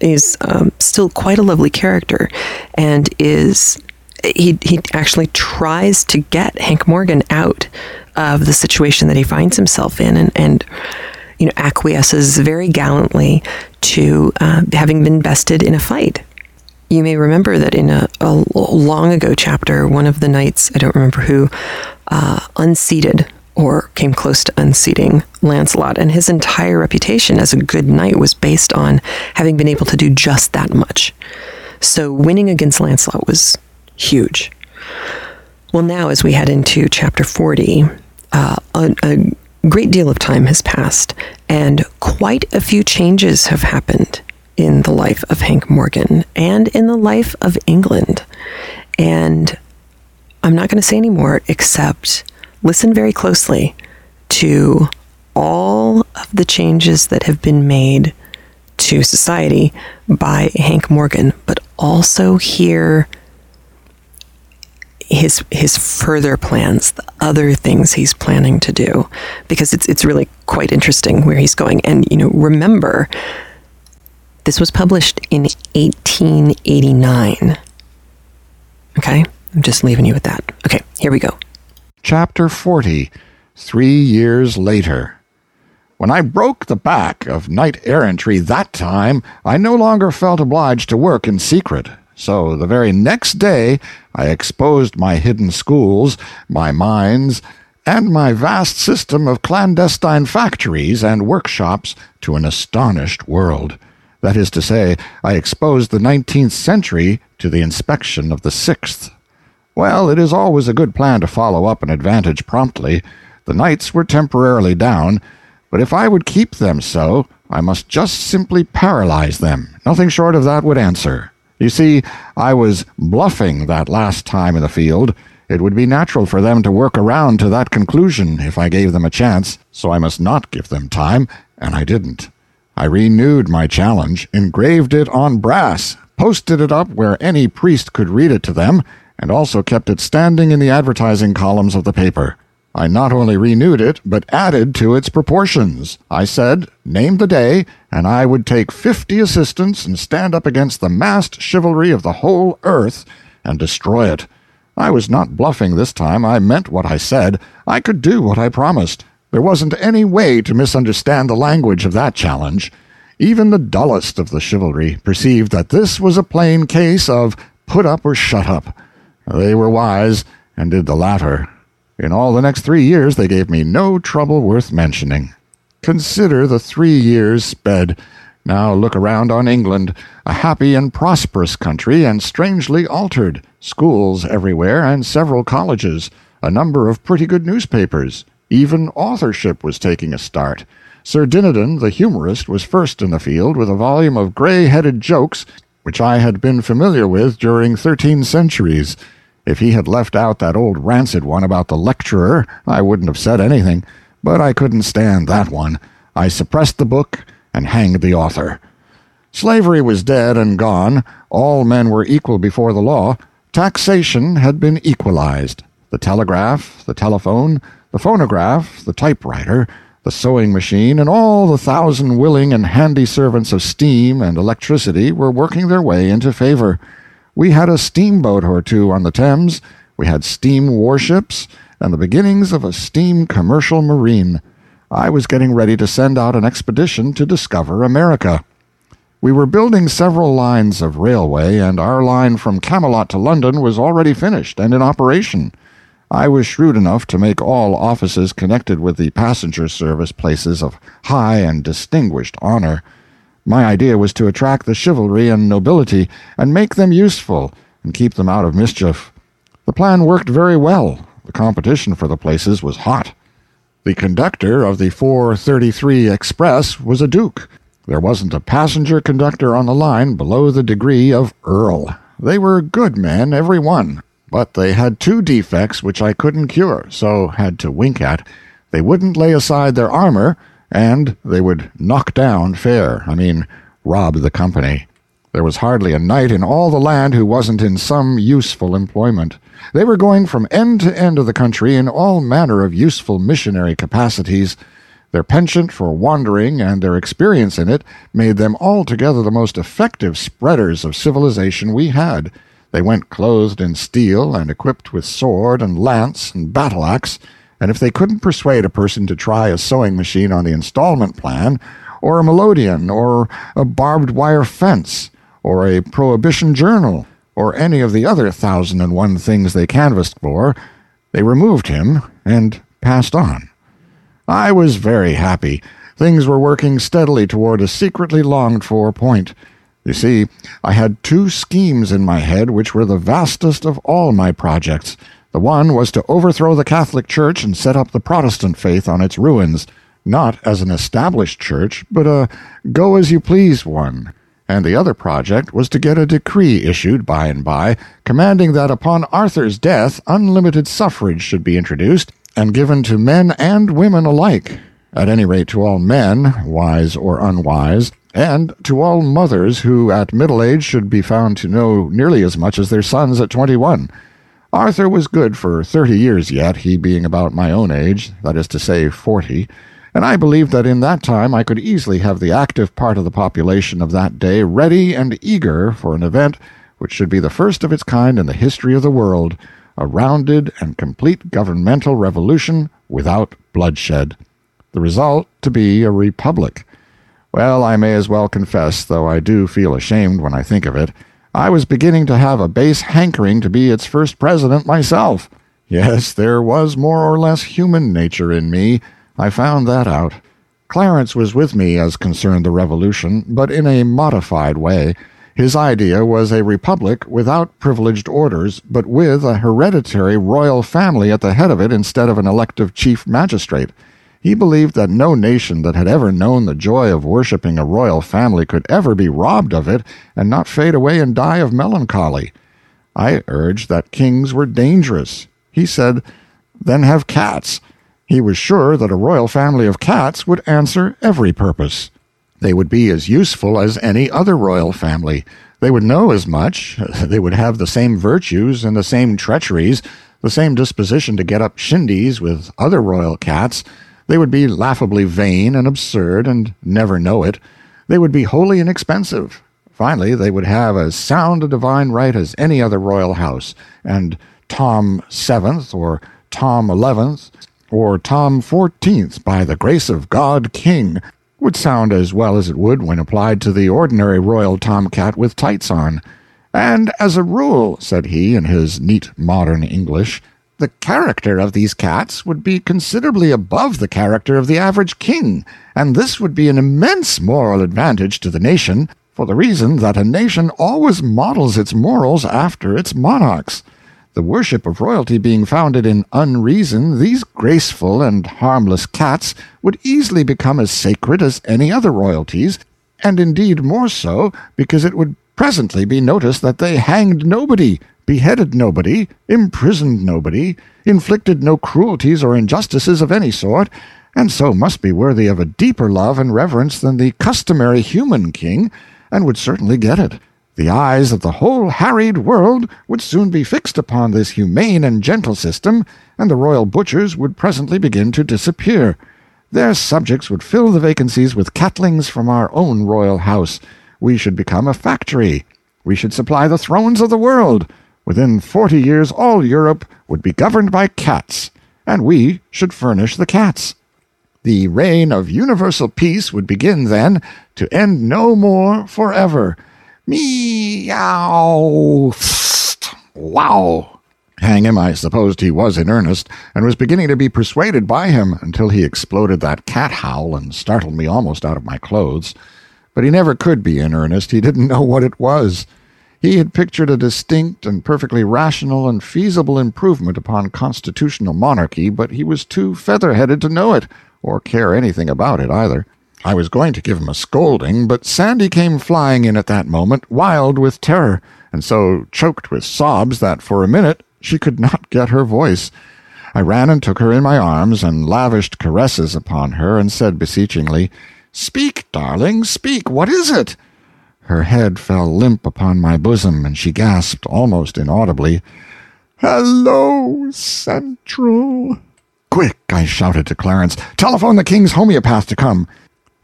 is um, still quite a lovely character and is he he actually tries to get Hank Morgan out of the situation that he finds himself in and and you know acquiesces very gallantly to uh, having been bested in a fight. You may remember that in a, a long ago chapter, one of the knights, I don't remember who, uh, unseated or came close to unseating Lancelot, and his entire reputation as a good knight was based on having been able to do just that much. So winning against Lancelot was huge. Well, now as we head into chapter 40, uh, a, a great deal of time has passed, and quite a few changes have happened in the life of Hank Morgan and in the life of England. And I'm not going to say any more except listen very closely to all of the changes that have been made to society by Hank Morgan, but also hear his his further plans, the other things he's planning to do, because it's it's really quite interesting where he's going. And you know, remember, this was published in 1889. Okay, I'm just leaving you with that. Okay, here we go. Chapter 40 Three Years Later. When I broke the back of knight errantry that time, I no longer felt obliged to work in secret. So the very next day I exposed my hidden schools, my mines, and my vast system of clandestine factories and workshops to an astonished world. That is to say, I exposed the nineteenth century to the inspection of the sixth. Well, it is always a good plan to follow up an advantage promptly. The knights were temporarily down, but if I would keep them so, I must just simply paralyze them. Nothing short of that would answer. You see, I was bluffing that last time in the field. It would be natural for them to work around to that conclusion if I gave them a chance, so I must not give them time, and I didn't. I renewed my challenge, engraved it on brass, posted it up where any priest could read it to them, and also kept it standing in the advertising columns of the paper. I not only renewed it, but added to its proportions. I said, name the day, and I would take fifty assistants and stand up against the massed chivalry of the whole earth and destroy it. I was not bluffing this time. I meant what I said. I could do what I promised. There wasn't any way to misunderstand the language of that challenge. Even the dullest of the chivalry perceived that this was a plain case of put up or shut up. They were wise, and did the latter. In all the next three years they gave me no trouble worth mentioning. Consider the three years sped. Now look around on England, a happy and prosperous country, and strangely altered. Schools everywhere, and several colleges. A number of pretty good newspapers. Even authorship was taking a start. Sir Dinadan, the humorist, was first in the field with a volume of gray-headed jokes which I had been familiar with during thirteen centuries. If he had left out that old rancid one about the lecturer, I wouldn't have said anything, but I couldn't stand that one. I suppressed the book and hanged the author. Slavery was dead and gone. All men were equal before the law. Taxation had been equalized. The telegraph, the telephone, the phonograph, the typewriter, the sewing machine, and all the thousand willing and handy servants of steam and electricity were working their way into favor. We had a steamboat or two on the Thames, we had steam warships, and the beginnings of a steam commercial marine. I was getting ready to send out an expedition to discover America. We were building several lines of railway, and our line from Camelot to London was already finished and in operation. I was shrewd enough to make all offices connected with the passenger service places of high and distinguished honor. My idea was to attract the chivalry and nobility, and make them useful, and keep them out of mischief. The plan worked very well. The competition for the places was hot. The conductor of the 433 express was a duke. There wasn't a passenger conductor on the line below the degree of earl. They were good men, every one, but they had two defects which I couldn't cure, so had to wink at. They wouldn't lay aside their armor, and they would knock down Fair I mean, rob the company. There was hardly a knight in all the land who wasn't in some useful employment. They were going from end to end of the country in all manner of useful missionary capacities. Their penchant for wandering and their experience in it made them altogether the most effective spreaders of civilization we had. They went clothed in steel and equipped with sword and lance and battle axe, and if they couldn't persuade a person to try a sewing machine on the installment plan, or a melodeon, or a barbed wire fence, or a prohibition journal, or any of the other thousand and one things they canvassed for, they removed him and passed on. I was very happy. Things were working steadily toward a secretly longed for point. You see, I had two schemes in my head which were the vastest of all my projects. The one was to overthrow the Catholic Church and set up the Protestant faith on its ruins, not as an established church, but a go as you please one. And the other project was to get a decree issued by and by, commanding that upon Arthur's death unlimited suffrage should be introduced and given to men and women alike, at any rate to all men, wise or unwise, and to all mothers who at middle age should be found to know nearly as much as their sons at twenty-one. Arthur was good for thirty years yet, he being about my own age, that is to say, forty, and I believed that in that time I could easily have the active part of the population of that day ready and eager for an event which should be the first of its kind in the history of the world, a rounded and complete governmental revolution without bloodshed. The result to be a republic. Well, I may as well confess, though I do feel ashamed when I think of it, I was beginning to have a base hankering to be its first president myself. Yes, there was more or less human nature in me. I found that out. Clarence was with me as concerned the revolution, but in a modified way. His idea was a republic without privileged orders, but with a hereditary royal family at the head of it instead of an elective chief magistrate. He believed that no nation that had ever known the joy of worshipping a royal family could ever be robbed of it and not fade away and die of melancholy. I urged that kings were dangerous. He said, then have cats. He was sure that a royal family of cats would answer every purpose. They would be as useful as any other royal family. They would know as much. They would have the same virtues and the same treacheries, the same disposition to get up shindies with other royal cats, they would be laughably vain and absurd and never know it. They would be wholly inexpensive. Finally, they would have as sound a divine right as any other royal house, and Tom Seventh or Tom Eleventh or Tom Fourteenth, by the grace of God King, would sound as well as it would when applied to the ordinary royal tomcat with tights on. And as a rule, said he in his neat modern English, the character of these cats would be considerably above the character of the average king, and this would be an immense moral advantage to the nation, for the reason that a nation always models its morals after its monarchs. The worship of royalty being founded in unreason, these graceful and harmless cats would easily become as sacred as any other royalties, and indeed more so, because it would presently be noticed that they hanged nobody, beheaded nobody, imprisoned nobody, inflicted no cruelties or injustices of any sort, and so must be worthy of a deeper love and reverence than the customary human king, and would certainly get it. The eyes of the whole harried world would soon be fixed upon this humane and gentle system, and the royal butchers would presently begin to disappear. Their subjects would fill the vacancies with catlings from our own royal house. We should become a factory. We should supply the thrones of the world. Within forty years all Europe would be governed by cats, and we should furnish the cats. The reign of universal peace would begin then, to end no more forever. Meow! Wow! Hang him, I supposed he was in earnest, and was beginning to be persuaded by him, until he exploded that cat howl and startled me almost out of my clothes. But he never could be in earnest. He didn't know what it was. He had pictured a distinct and perfectly rational and feasible improvement upon constitutional monarchy, but he was too feather-headed to know it, or care anything about it either. I was going to give him a scolding, but Sandy came flying in at that moment, wild with terror, and so choked with sobs that for a minute she could not get her voice. I ran and took her in my arms, and lavished caresses upon her, and said beseechingly, Speak, darling, speak, what is it? Her head fell limp upon my bosom, and she gasped, almost inaudibly, Hello, Central. Quick, I shouted to Clarence, telephone the King's homeopath to come.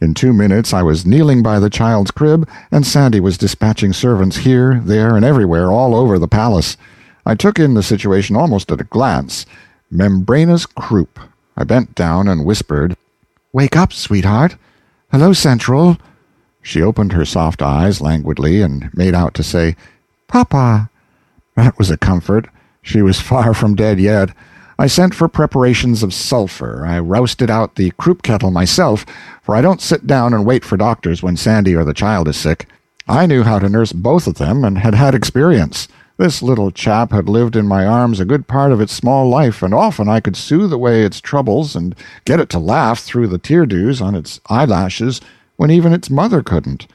In two minutes I was kneeling by the child's crib, and Sandy was dispatching servants here, there, and everywhere all over the palace. I took in the situation almost at a glance. Membranous croup. I bent down and whispered, Wake up, sweetheart. Hello, Central. She opened her soft eyes languidly and made out to say, Papa. That was a comfort. She was far from dead yet. I sent for preparations of sulphur. I rousted out the croup kettle myself, for I don't sit down and wait for doctors when Sandy or the child is sick. I knew how to nurse both of them and had had experience. This little chap had lived in my arms a good part of its small life, and often I could soothe away its troubles and get it to laugh through the tear dews on its eyelashes when even its mother couldn't.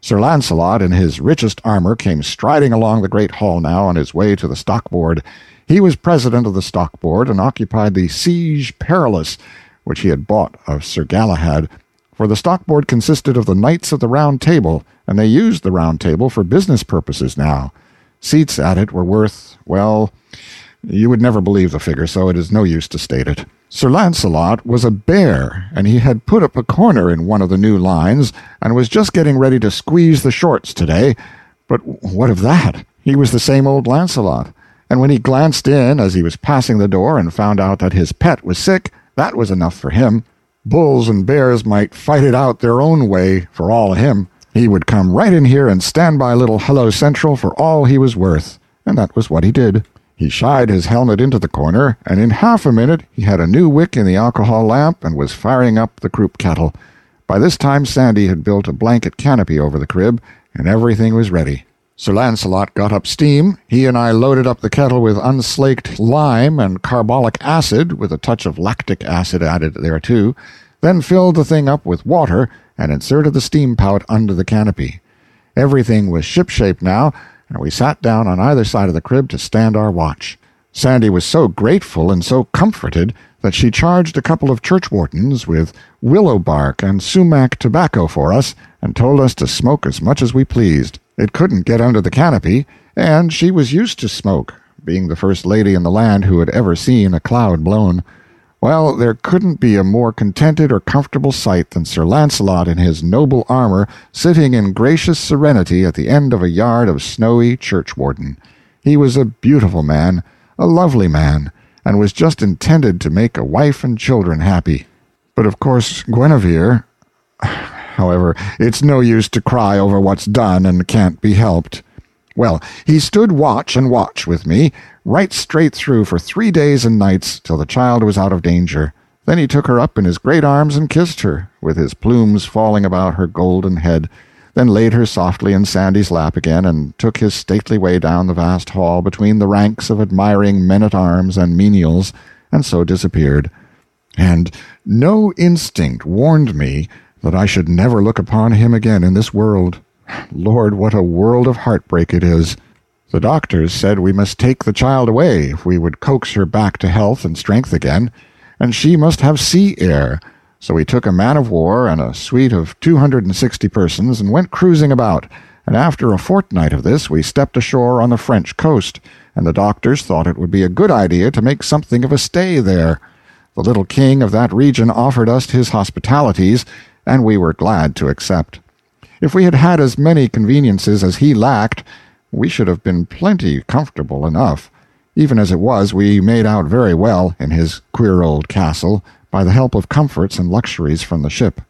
Sir Launcelot, in his richest armor, came striding along the great hall now on his way to the stock-board. He was president of the stock board and occupied the Siege Perilous, which he had bought of Sir Galahad, for the stock board consisted of the Knights of the Round Table, and they used the Round Table for business purposes now. Seats at it were worth, well, you would never believe the figure, so it is no use to state it. Sir Launcelot was a bear, and he had put up a corner in one of the new lines, and was just getting ready to squeeze the shorts today. But what of that? He was the same old Launcelot and when he glanced in as he was passing the door and found out that his pet was sick, that was enough for him. Bulls and bears might fight it out their own way for all of him. He would come right in here and stand by little Hello Central for all he was worth. And that was what he did. He shied his helmet into the corner, and in half a minute he had a new wick in the alcohol lamp and was firing up the croup kettle. By this time Sandy had built a blanket canopy over the crib, and everything was ready. Sir Launcelot got up steam. He and I loaded up the kettle with unslaked lime and carbolic acid, with a touch of lactic acid added thereto, then filled the thing up with water and inserted the steam pout under the canopy. Everything was shipshape now, and we sat down on either side of the crib to stand our watch. Sandy was so grateful and so comforted that she charged a couple of churchwardens with willow bark and sumac tobacco for us, and told us to smoke as much as we pleased. It couldn't get under the canopy, and she was used to smoke, being the first lady in the land who had ever seen a cloud blown. Well, there couldn't be a more contented or comfortable sight than Sir Launcelot in his noble armor sitting in gracious serenity at the end of a yard of snowy churchwarden. He was a beautiful man, a lovely man, and was just intended to make a wife and children happy. But of course Guinevere However, it's no use to cry over what's done and can't be helped. Well, he stood watch and watch with me, right straight through for three days and nights, till the child was out of danger. Then he took her up in his great arms and kissed her, with his plumes falling about her golden head, then laid her softly in Sandy's lap again, and took his stately way down the vast hall between the ranks of admiring men-at-arms and menials, and so disappeared. And no instinct warned me that I should never look upon him again in this world. Lord, what a world of heartbreak it is! The doctors said we must take the child away if we would coax her back to health and strength again, and she must have sea air. So we took a man of war and a suite of two hundred and sixty persons and went cruising about, and after a fortnight of this we stepped ashore on the French coast, and the doctors thought it would be a good idea to make something of a stay there. The little king of that region offered us his hospitalities, and we were glad to accept. If we had had as many conveniences as he lacked, we should have been plenty comfortable enough. Even as it was, we made out very well in his queer old castle, by the help of comforts and luxuries from the ship.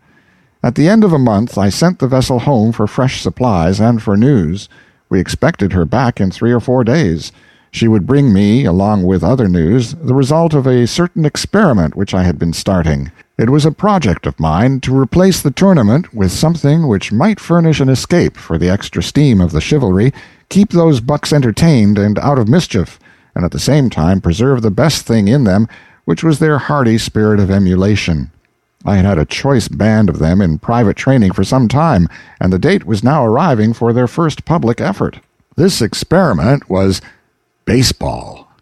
At the end of a month I sent the vessel home for fresh supplies and for news. We expected her back in three or four days. She would bring me, along with other news, the result of a certain experiment which I had been starting. It was a project of mine to replace the tournament with something which might furnish an escape for the extra steam of the chivalry, keep those bucks entertained and out of mischief, and at the same time preserve the best thing in them, which was their hardy spirit of emulation. I had had a choice band of them in private training for some time, and the date was now arriving for their first public effort. This experiment was baseball.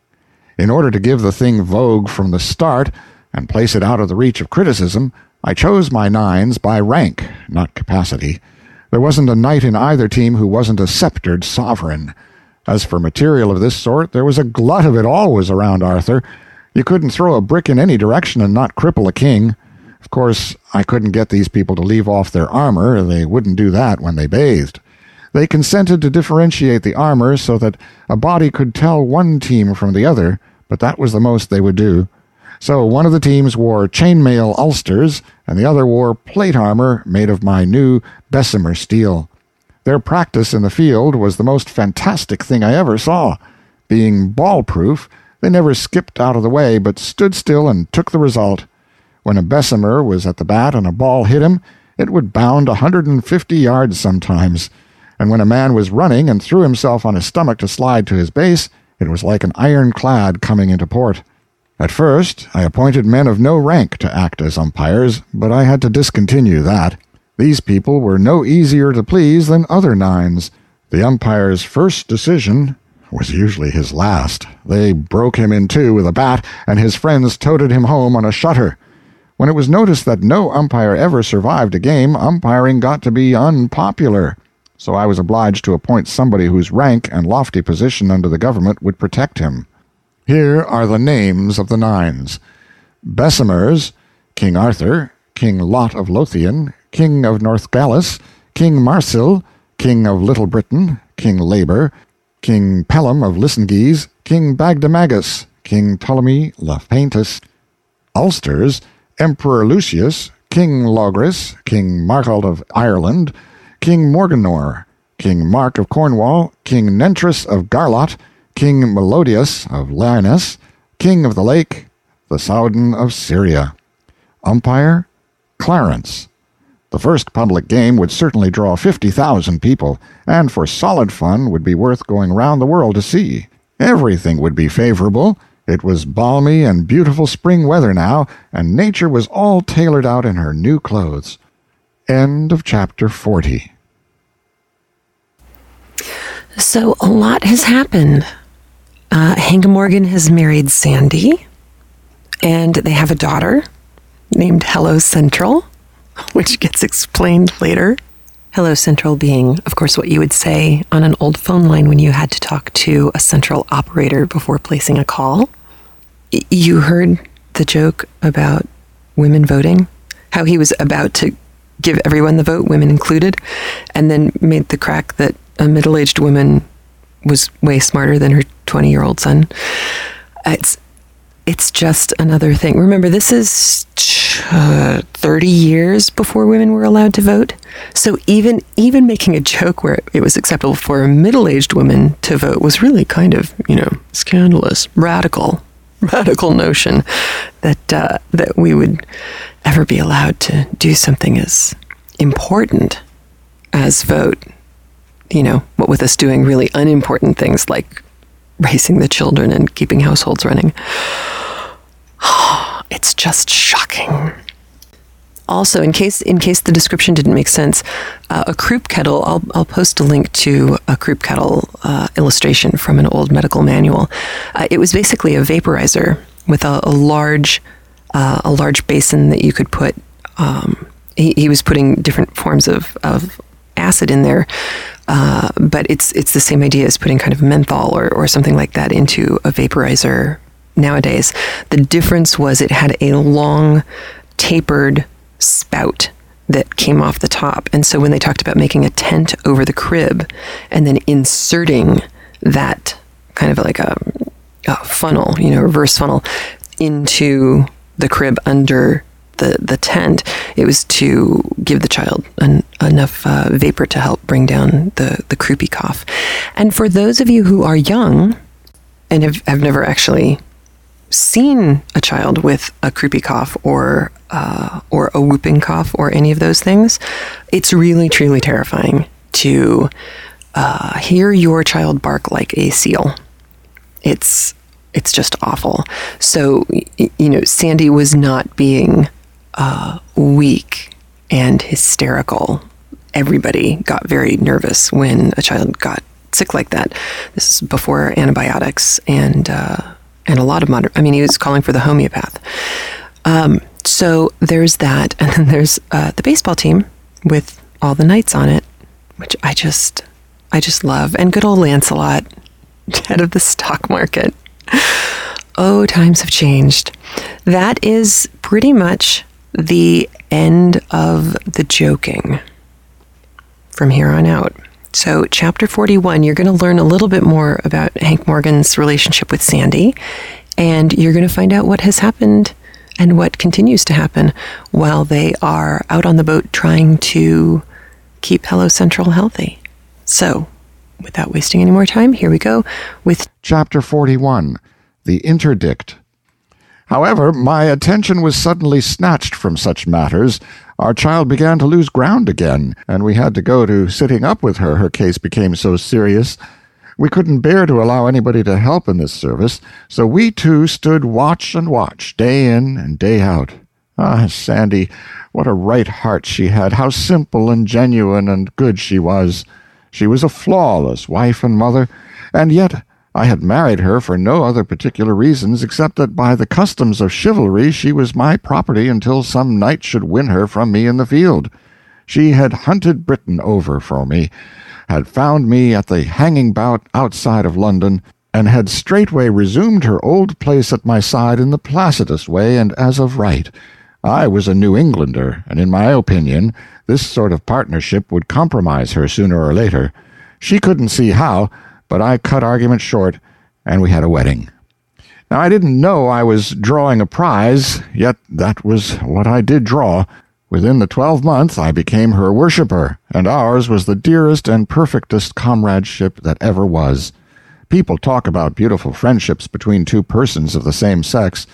In order to give the thing vogue from the start, and place it out of the reach of criticism, I chose my nines by rank, not capacity. There wasn't a knight in either team who wasn't a sceptered sovereign. As for material of this sort, there was a glut of it always around Arthur. You couldn't throw a brick in any direction and not cripple a king. Of course, I couldn't get these people to leave off their armor. They wouldn't do that when they bathed. They consented to differentiate the armor so that a body could tell one team from the other, but that was the most they would do. So one of the teams wore chainmail ulsters, and the other wore plate armor made of my new Bessemer steel. Their practice in the field was the most fantastic thing I ever saw. Being ball-proof, they never skipped out of the way, but stood still and took the result. When a Bessemer was at the bat and a ball hit him, it would bound a hundred and fifty yards sometimes and when a man was running and threw himself on his stomach to slide to his base, it was like an ironclad coming into port. At first, I appointed men of no rank to act as umpires, but I had to discontinue that. These people were no easier to please than other nines. The umpire's first decision was usually his last. They broke him in two with a bat, and his friends toted him home on a shutter. When it was noticed that no umpire ever survived a game, umpiring got to be unpopular so I was obliged to appoint somebody whose rank and lofty position under the government would protect him. Here are the names of the nines. Bessemers, King Arthur, King Lot of Lothian, King of Northgalis, King Marsil, King of Little Britain, King Labor, King Pellam of Listengese, King Bagdemagus, King Ptolemy Laphaentus, Ulsters, Emperor Lucius, King Logris, King Marhalt of Ireland, King Morganore, King Mark of Cornwall, King Nentres of Garlot, King Meliodas of Liones, King of the Lake, the Sowdan of Syria. Umpire, Clarence. The first public game would certainly draw 50,000 people, and for solid fun would be worth going round the world to see. Everything would be favorable. It was balmy and beautiful spring weather now, and nature was all tailored out in her new clothes. End of chapter 40. So a lot has happened. Uh, Hank Morgan has married Sandy, and they have a daughter named Hello Central, which gets explained later. Hello Central being, of course, what you would say on an old phone line when you had to talk to a central operator before placing a call. You heard the joke about women voting? How he was about to give everyone the vote, women included, and then made the crack that a middle aged woman was way smarter than her 20 year old son. It's, it's just another thing. Remember, this is uh, 30 years before women were allowed to vote. So even even making a joke where it was acceptable for a middle-aged woman to vote was really kind of, you know, scandalous, radical, radical notion that uh, that we would ever be allowed to do something as important as vote. You know, what with us doing really unimportant things like raising the children and keeping households running. It's just shocking. Also, in case in case the description didn't make sense, uh, a croup kettle. I'll I'll post a link to a croup kettle uh, illustration from an old medical manual. Uh, it was basically a vaporizer with a, a large uh, a large basin that you could put. Um, he, he, was putting different forms of, of acid in there, uh, but it's it's the same idea as putting kind of menthol or, or something like that into a vaporizer nowadays. The difference was it had a long, tapered spout that came off the top. And so when they talked about making a tent over the crib and then inserting that kind of like a, a funnel, you know, reverse funnel into the crib under the, the tent, it was to give the child an, enough uh, vapor to help bring down the, the croupy cough. And for those of you who are young and have, have never actually seen a child with a croupy cough or uh, or a whooping cough or any of those things, it's really truly terrifying to uh, hear your child bark like a seal. It's it's just awful. So, you know, Sandy was not being uh, weak and hysterical. Everybody got very nervous when a child got sick like that. This is before antibiotics and uh, and a lot of modern. I mean, he was calling for the homeopath. Um, so there's that, and then there's uh, the baseball team with all the knights on it. which I just, I just love. And good old Lancelot, head of the stock market. Oh, times have changed. That is pretty much the end of the joking from here on out. So, chapter 41, you're going to learn a little bit more about Hank Morgan's relationship with Sandy, and you're going to find out what has happened and what continues to happen while they are out on the boat trying to keep Hello Central healthy. So, without wasting any more time, here we go with Chapter 41 The Interdict. However, my attention was suddenly snatched from such matters. Our child began to lose ground again, and we had to go to sitting up with her. Her case became so serious. We couldn't bear to allow anybody to help in this service, so we two stood watch and watch, day in and day out. Ah, Sandy, what a right heart she had, how simple and genuine and good she was. She was a flawless wife and mother, and yet I had married her for no other particular reasons except that by the customs of chivalry she was my property until some knight should win her from me in the field. She had hunted Britain over for me, had found me at the hanging bout outside of London, and had straightway resumed her old place at my side in the placidest way and as of right. I was a New Englander, and in my opinion this sort of partnership would compromise her sooner or later. She couldn't see how, but I cut argument short, and we had a wedding. Now, I didn't know I was drawing a prize, yet that was what I did draw. Within the twelve month I became her worshipper, and ours was the dearest and perfectest comradeship that ever was. People talk about beautiful friendships between two persons of the same sex.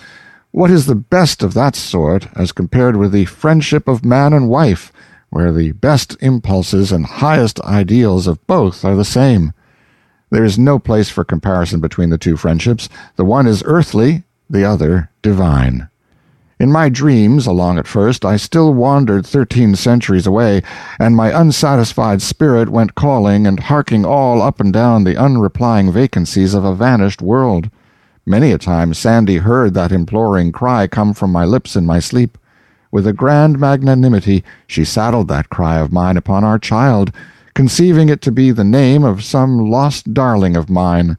What is the best of that sort as compared with the friendship of man and wife, where the best impulses and highest ideals of both are the same? There is no place for comparison between the two friendships. The one is earthly, the other divine. In my dreams, along at first, I still wandered thirteen centuries away, and my unsatisfied spirit went calling and harking all up and down the unreplying vacancies of a vanished world. Many a time Sandy heard that imploring cry come from my lips in my sleep. With a grand magnanimity she saddled that cry of mine upon our child, conceiving it to be the name of some lost darling of mine.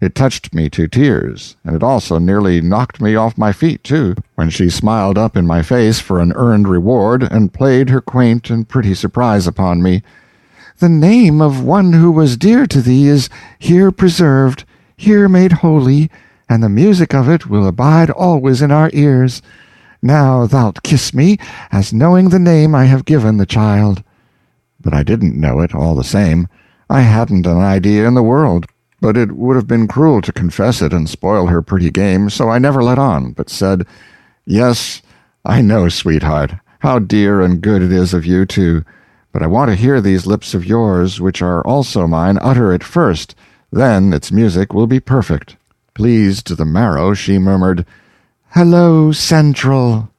It touched me to tears, and it also nearly knocked me off my feet, too, when she smiled up in my face for an earned reward and played her quaint and pretty surprise upon me. The name of one who was dear to thee is here preserved, here made holy, and the music of it will abide always in our ears. Now thou'lt kiss me, as knowing the name I have given the child but I didn't know it, all the same. I hadn't an idea in the world, but it would have been cruel to confess it and spoil her pretty game, so I never let on, but said, Yes, I know, sweetheart, how dear and good it is of you, too, but I want to hear these lips of yours, which are also mine, utter it first. Then its music will be perfect. Pleased to the marrow, she murmured, Hello, Central.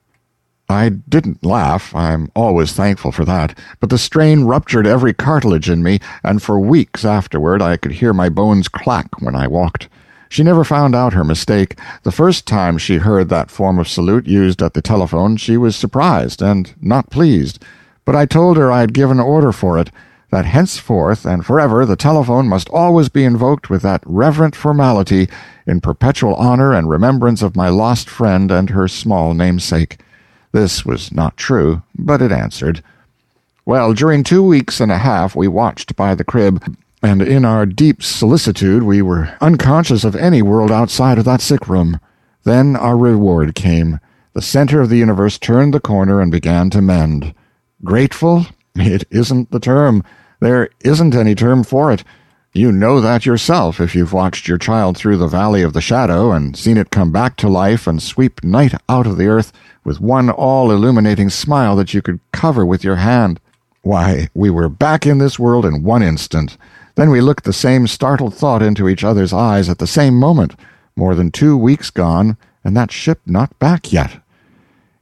I didn't laugh I'm always thankful for that but the strain ruptured every cartilage in me, and for weeks afterward I could hear my bones clack when I walked. She never found out her mistake. The first time she heard that form of salute used at the telephone she was surprised and not pleased, but I told her I had given order for it, that henceforth and forever the telephone must always be invoked with that reverent formality in perpetual honor and remembrance of my lost friend and her small namesake. This was not true, but it answered. Well, during two weeks and a half we watched by the crib, and in our deep solicitude we were unconscious of any world outside of that sick room. Then our reward came. The center of the universe turned the corner and began to mend. Grateful? It isn't the term. There isn't any term for it. You know that yourself if you've watched your child through the valley of the shadow and seen it come back to life and sweep night out of the earth with one all illuminating smile that you could cover with your hand. Why, we were back in this world in one instant. Then we looked the same startled thought into each other's eyes at the same moment. More than two weeks gone, and that ship not back yet.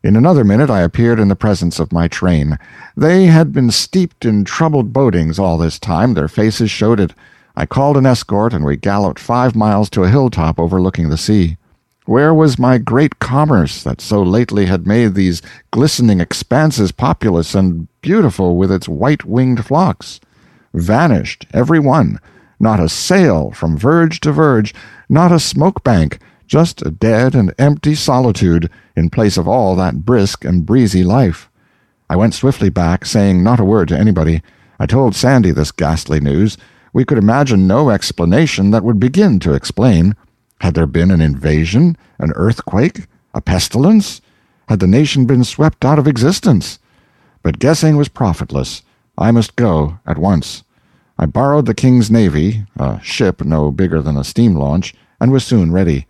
In another minute I appeared in the presence of my train. They had been steeped in troubled bodings all this time, their faces showed it. I called an escort, and we galloped five miles to a hilltop overlooking the sea. Where was my great commerce that so lately had made these glistening expanses populous and beautiful with its white-winged flocks? Vanished, every one. Not a sail from verge to verge, not a smoke bank, just a dead and empty solitude in place of all that brisk and breezy life. I went swiftly back, saying not a word to anybody. I told Sandy this ghastly news. We could imagine no explanation that would begin to explain. Had there been an invasion, an earthquake, a pestilence? Had the nation been swept out of existence? But guessing was profitless. I must go at once. I borrowed the King's Navy, a ship no bigger than a steam launch, and was soon ready.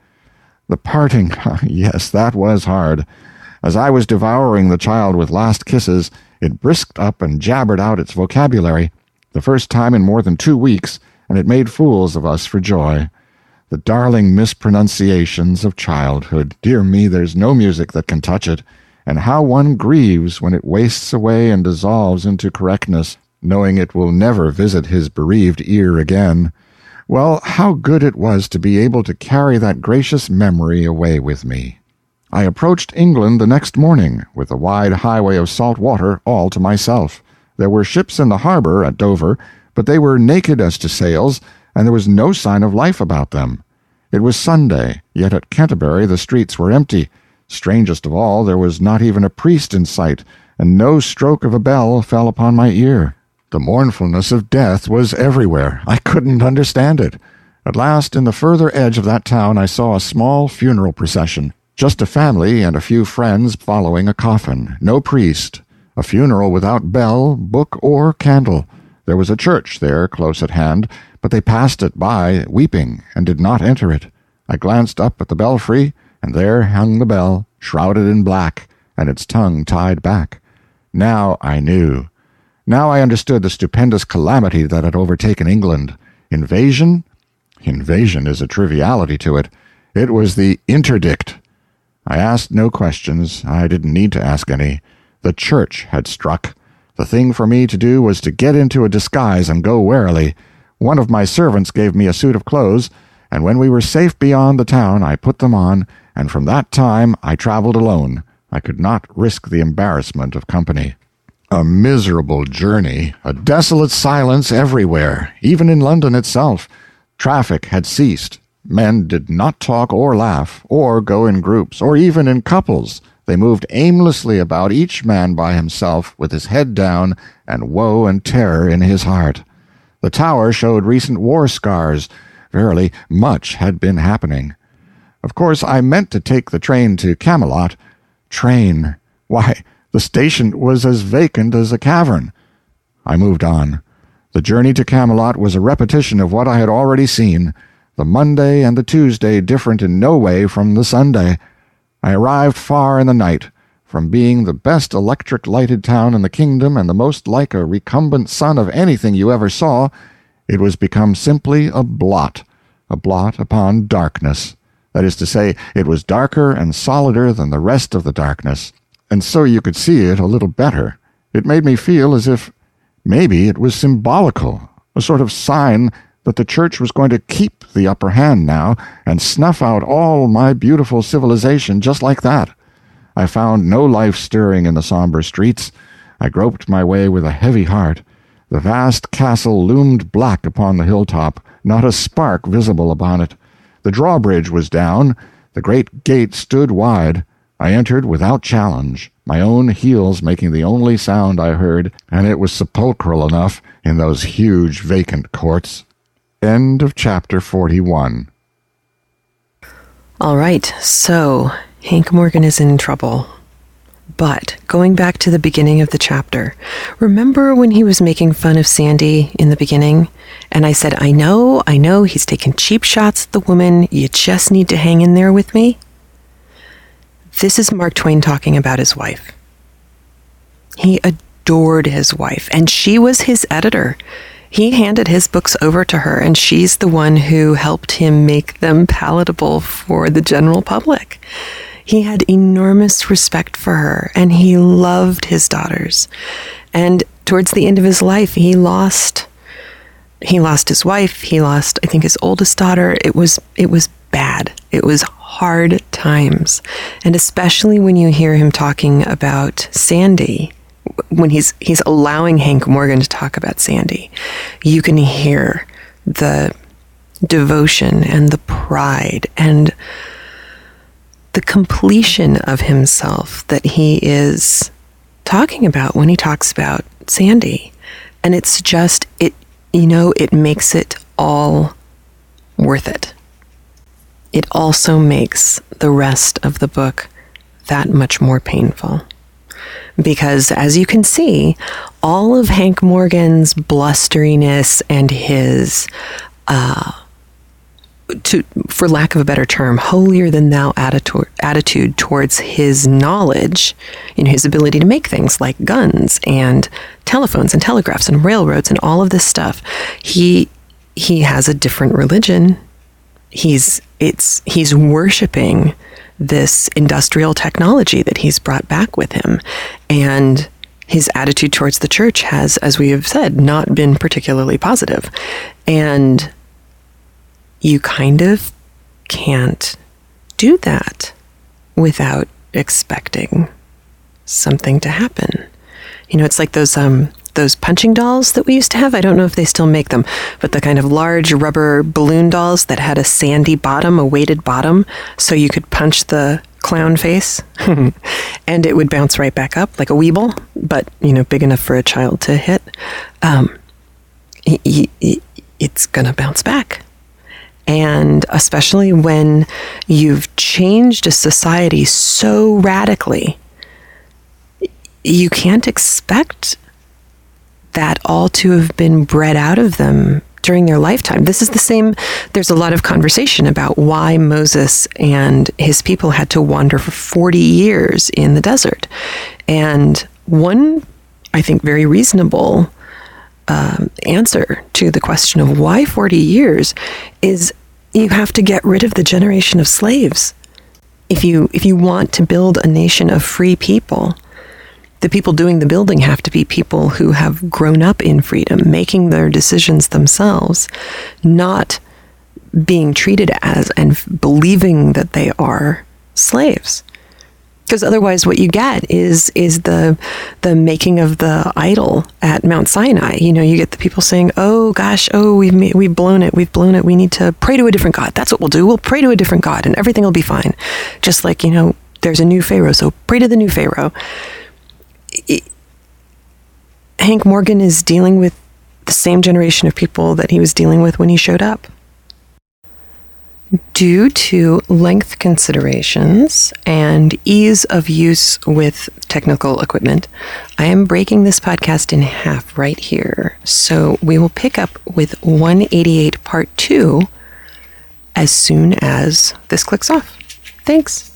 The parting, yes, that was hard. As I was devouring the child with last kisses, it brisked up and jabbered out its vocabulary, the first time in more than two weeks, and it made fools of us for joy. The darling mispronunciations of childhood. Dear me, there's no music that can touch it. And how one grieves when it wastes away and dissolves into correctness, knowing it will never visit his bereaved ear again. Well, how good it was to be able to carry that gracious memory away with me. I approached England the next morning, with the wide highway of salt water all to myself. There were ships in the harbor at Dover, but they were naked as to sails, and there was no sign of life about them. It was Sunday, yet at Canterbury the streets were empty. Strangest of all, there was not even a priest in sight, and no stroke of a bell fell upon my ear. The mournfulness of death was everywhere. I couldn't understand it. At last, in the further edge of that town, I saw a small funeral procession. Just a family and a few friends following a coffin. No priest. A funeral without bell, book, or candle. There was a church there close at hand, but they passed it by, weeping, and did not enter it. I glanced up at the belfry, and there hung the bell, shrouded in black, and its tongue tied back. Now I knew. Now I understood the stupendous calamity that had overtaken England. Invasion? Invasion is a triviality to it. It was the interdict. I asked no questions. I didn't need to ask any. The church had struck. The thing for me to do was to get into a disguise and go warily. One of my servants gave me a suit of clothes, and when we were safe beyond the town I put them on, and from that time I traveled alone. I could not risk the embarrassment of company. A miserable journey, a desolate silence everywhere, even in London itself. Traffic had ceased. Men did not talk or laugh, or go in groups, or even in couples. They moved aimlessly about, each man by himself, with his head down, and woe and terror in his heart. The tower showed recent war scars. Verily, much had been happening. Of course, I meant to take the train to Camelot. Train! Why, the station was as vacant as a cavern. I moved on. The journey to Camelot was a repetition of what I had already seen, the Monday and the Tuesday different in no way from the Sunday. I arrived far in the night. From being the best electric lighted town in the kingdom and the most like a recumbent sun of anything you ever saw, it was become simply a blot, a blot upon darkness. That is to say, it was darker and solider than the rest of the darkness and so you could see it a little better. It made me feel as if maybe it was symbolical, a sort of sign that the church was going to keep the upper hand now and snuff out all my beautiful civilization just like that. I found no life stirring in the somber streets. I groped my way with a heavy heart. The vast castle loomed black upon the hilltop, not a spark visible upon it. The drawbridge was down. The great gate stood wide. I entered without challenge, my own heels making the only sound I heard, and it was sepulchral enough in those huge vacant courts. End of chapter 41. All right, so Hank Morgan is in trouble. But going back to the beginning of the chapter, remember when he was making fun of Sandy in the beginning? And I said, I know, I know he's taking cheap shots at the woman. You just need to hang in there with me. This is Mark Twain talking about his wife. He adored his wife, and she was his editor. He handed his books over to her, and she's the one who helped him make them palatable for the general public. He had enormous respect for her, and he loved his daughters. And towards the end of his life, he lost he lost his wife, he lost I think his oldest daughter. It was it was bad. It was hard times. And especially when you hear him talking about Sandy, when he's he's allowing Hank Morgan to talk about Sandy, you can hear the devotion and the pride and the completion of himself that he is talking about when he talks about Sandy. And it's just, it, you know, it makes it all worth it. It also makes the rest of the book that much more painful. Because as you can see, all of Hank Morgan's blusteriness and his uh, to, for lack of a better term, holier than thou attitude, attitude towards his knowledge, know, his ability to make things like guns and telephones and telegraphs and railroads and all of this stuff. He he has a different religion. He's it's he's worshiping this industrial technology that he's brought back with him, and his attitude towards the church has, as we have said, not been particularly positive, and you kind of can't do that without expecting something to happen. You know, it's like those um those punching dolls that we used to have. I don't know if they still make them, but the kind of large rubber balloon dolls that had a sandy bottom, a weighted bottom, so you could punch the clown face and it would bounce right back up like a weeble, but you know, big enough for a child to hit. Um, it's gonna bounce back. And especially when you've changed a society so radically, you can't expect that all to have been bred out of them during their lifetime. This is the same, there's a lot of conversation about why Moses and his people had to wander for 40 years in the desert. And one, I think, very reasonable um, answer to the question of why 40 years is you have to get rid of the generation of slaves. If you if you want to build a nation of free people, the people doing the building have to be people who have grown up in freedom, making their decisions themselves, not being treated as and believing that they are slaves because otherwise what you get is is the the making of the idol at Mount Sinai. You know, you get the people saying, "Oh gosh, oh we've we've blown it, we've blown it. We need to pray to a different god. That's what we'll do. We'll pray to a different god, and everything will be fine." Just like you know, there's a new pharaoh, so pray to the new pharaoh. It, Hank Morgan is dealing with the same generation of people that he was dealing with when he showed up. Due to length considerations and ease of use with technical equipment, I am breaking this podcast in half right here. So we will pick up with 188 part 2 as soon as this clicks off. Thanks.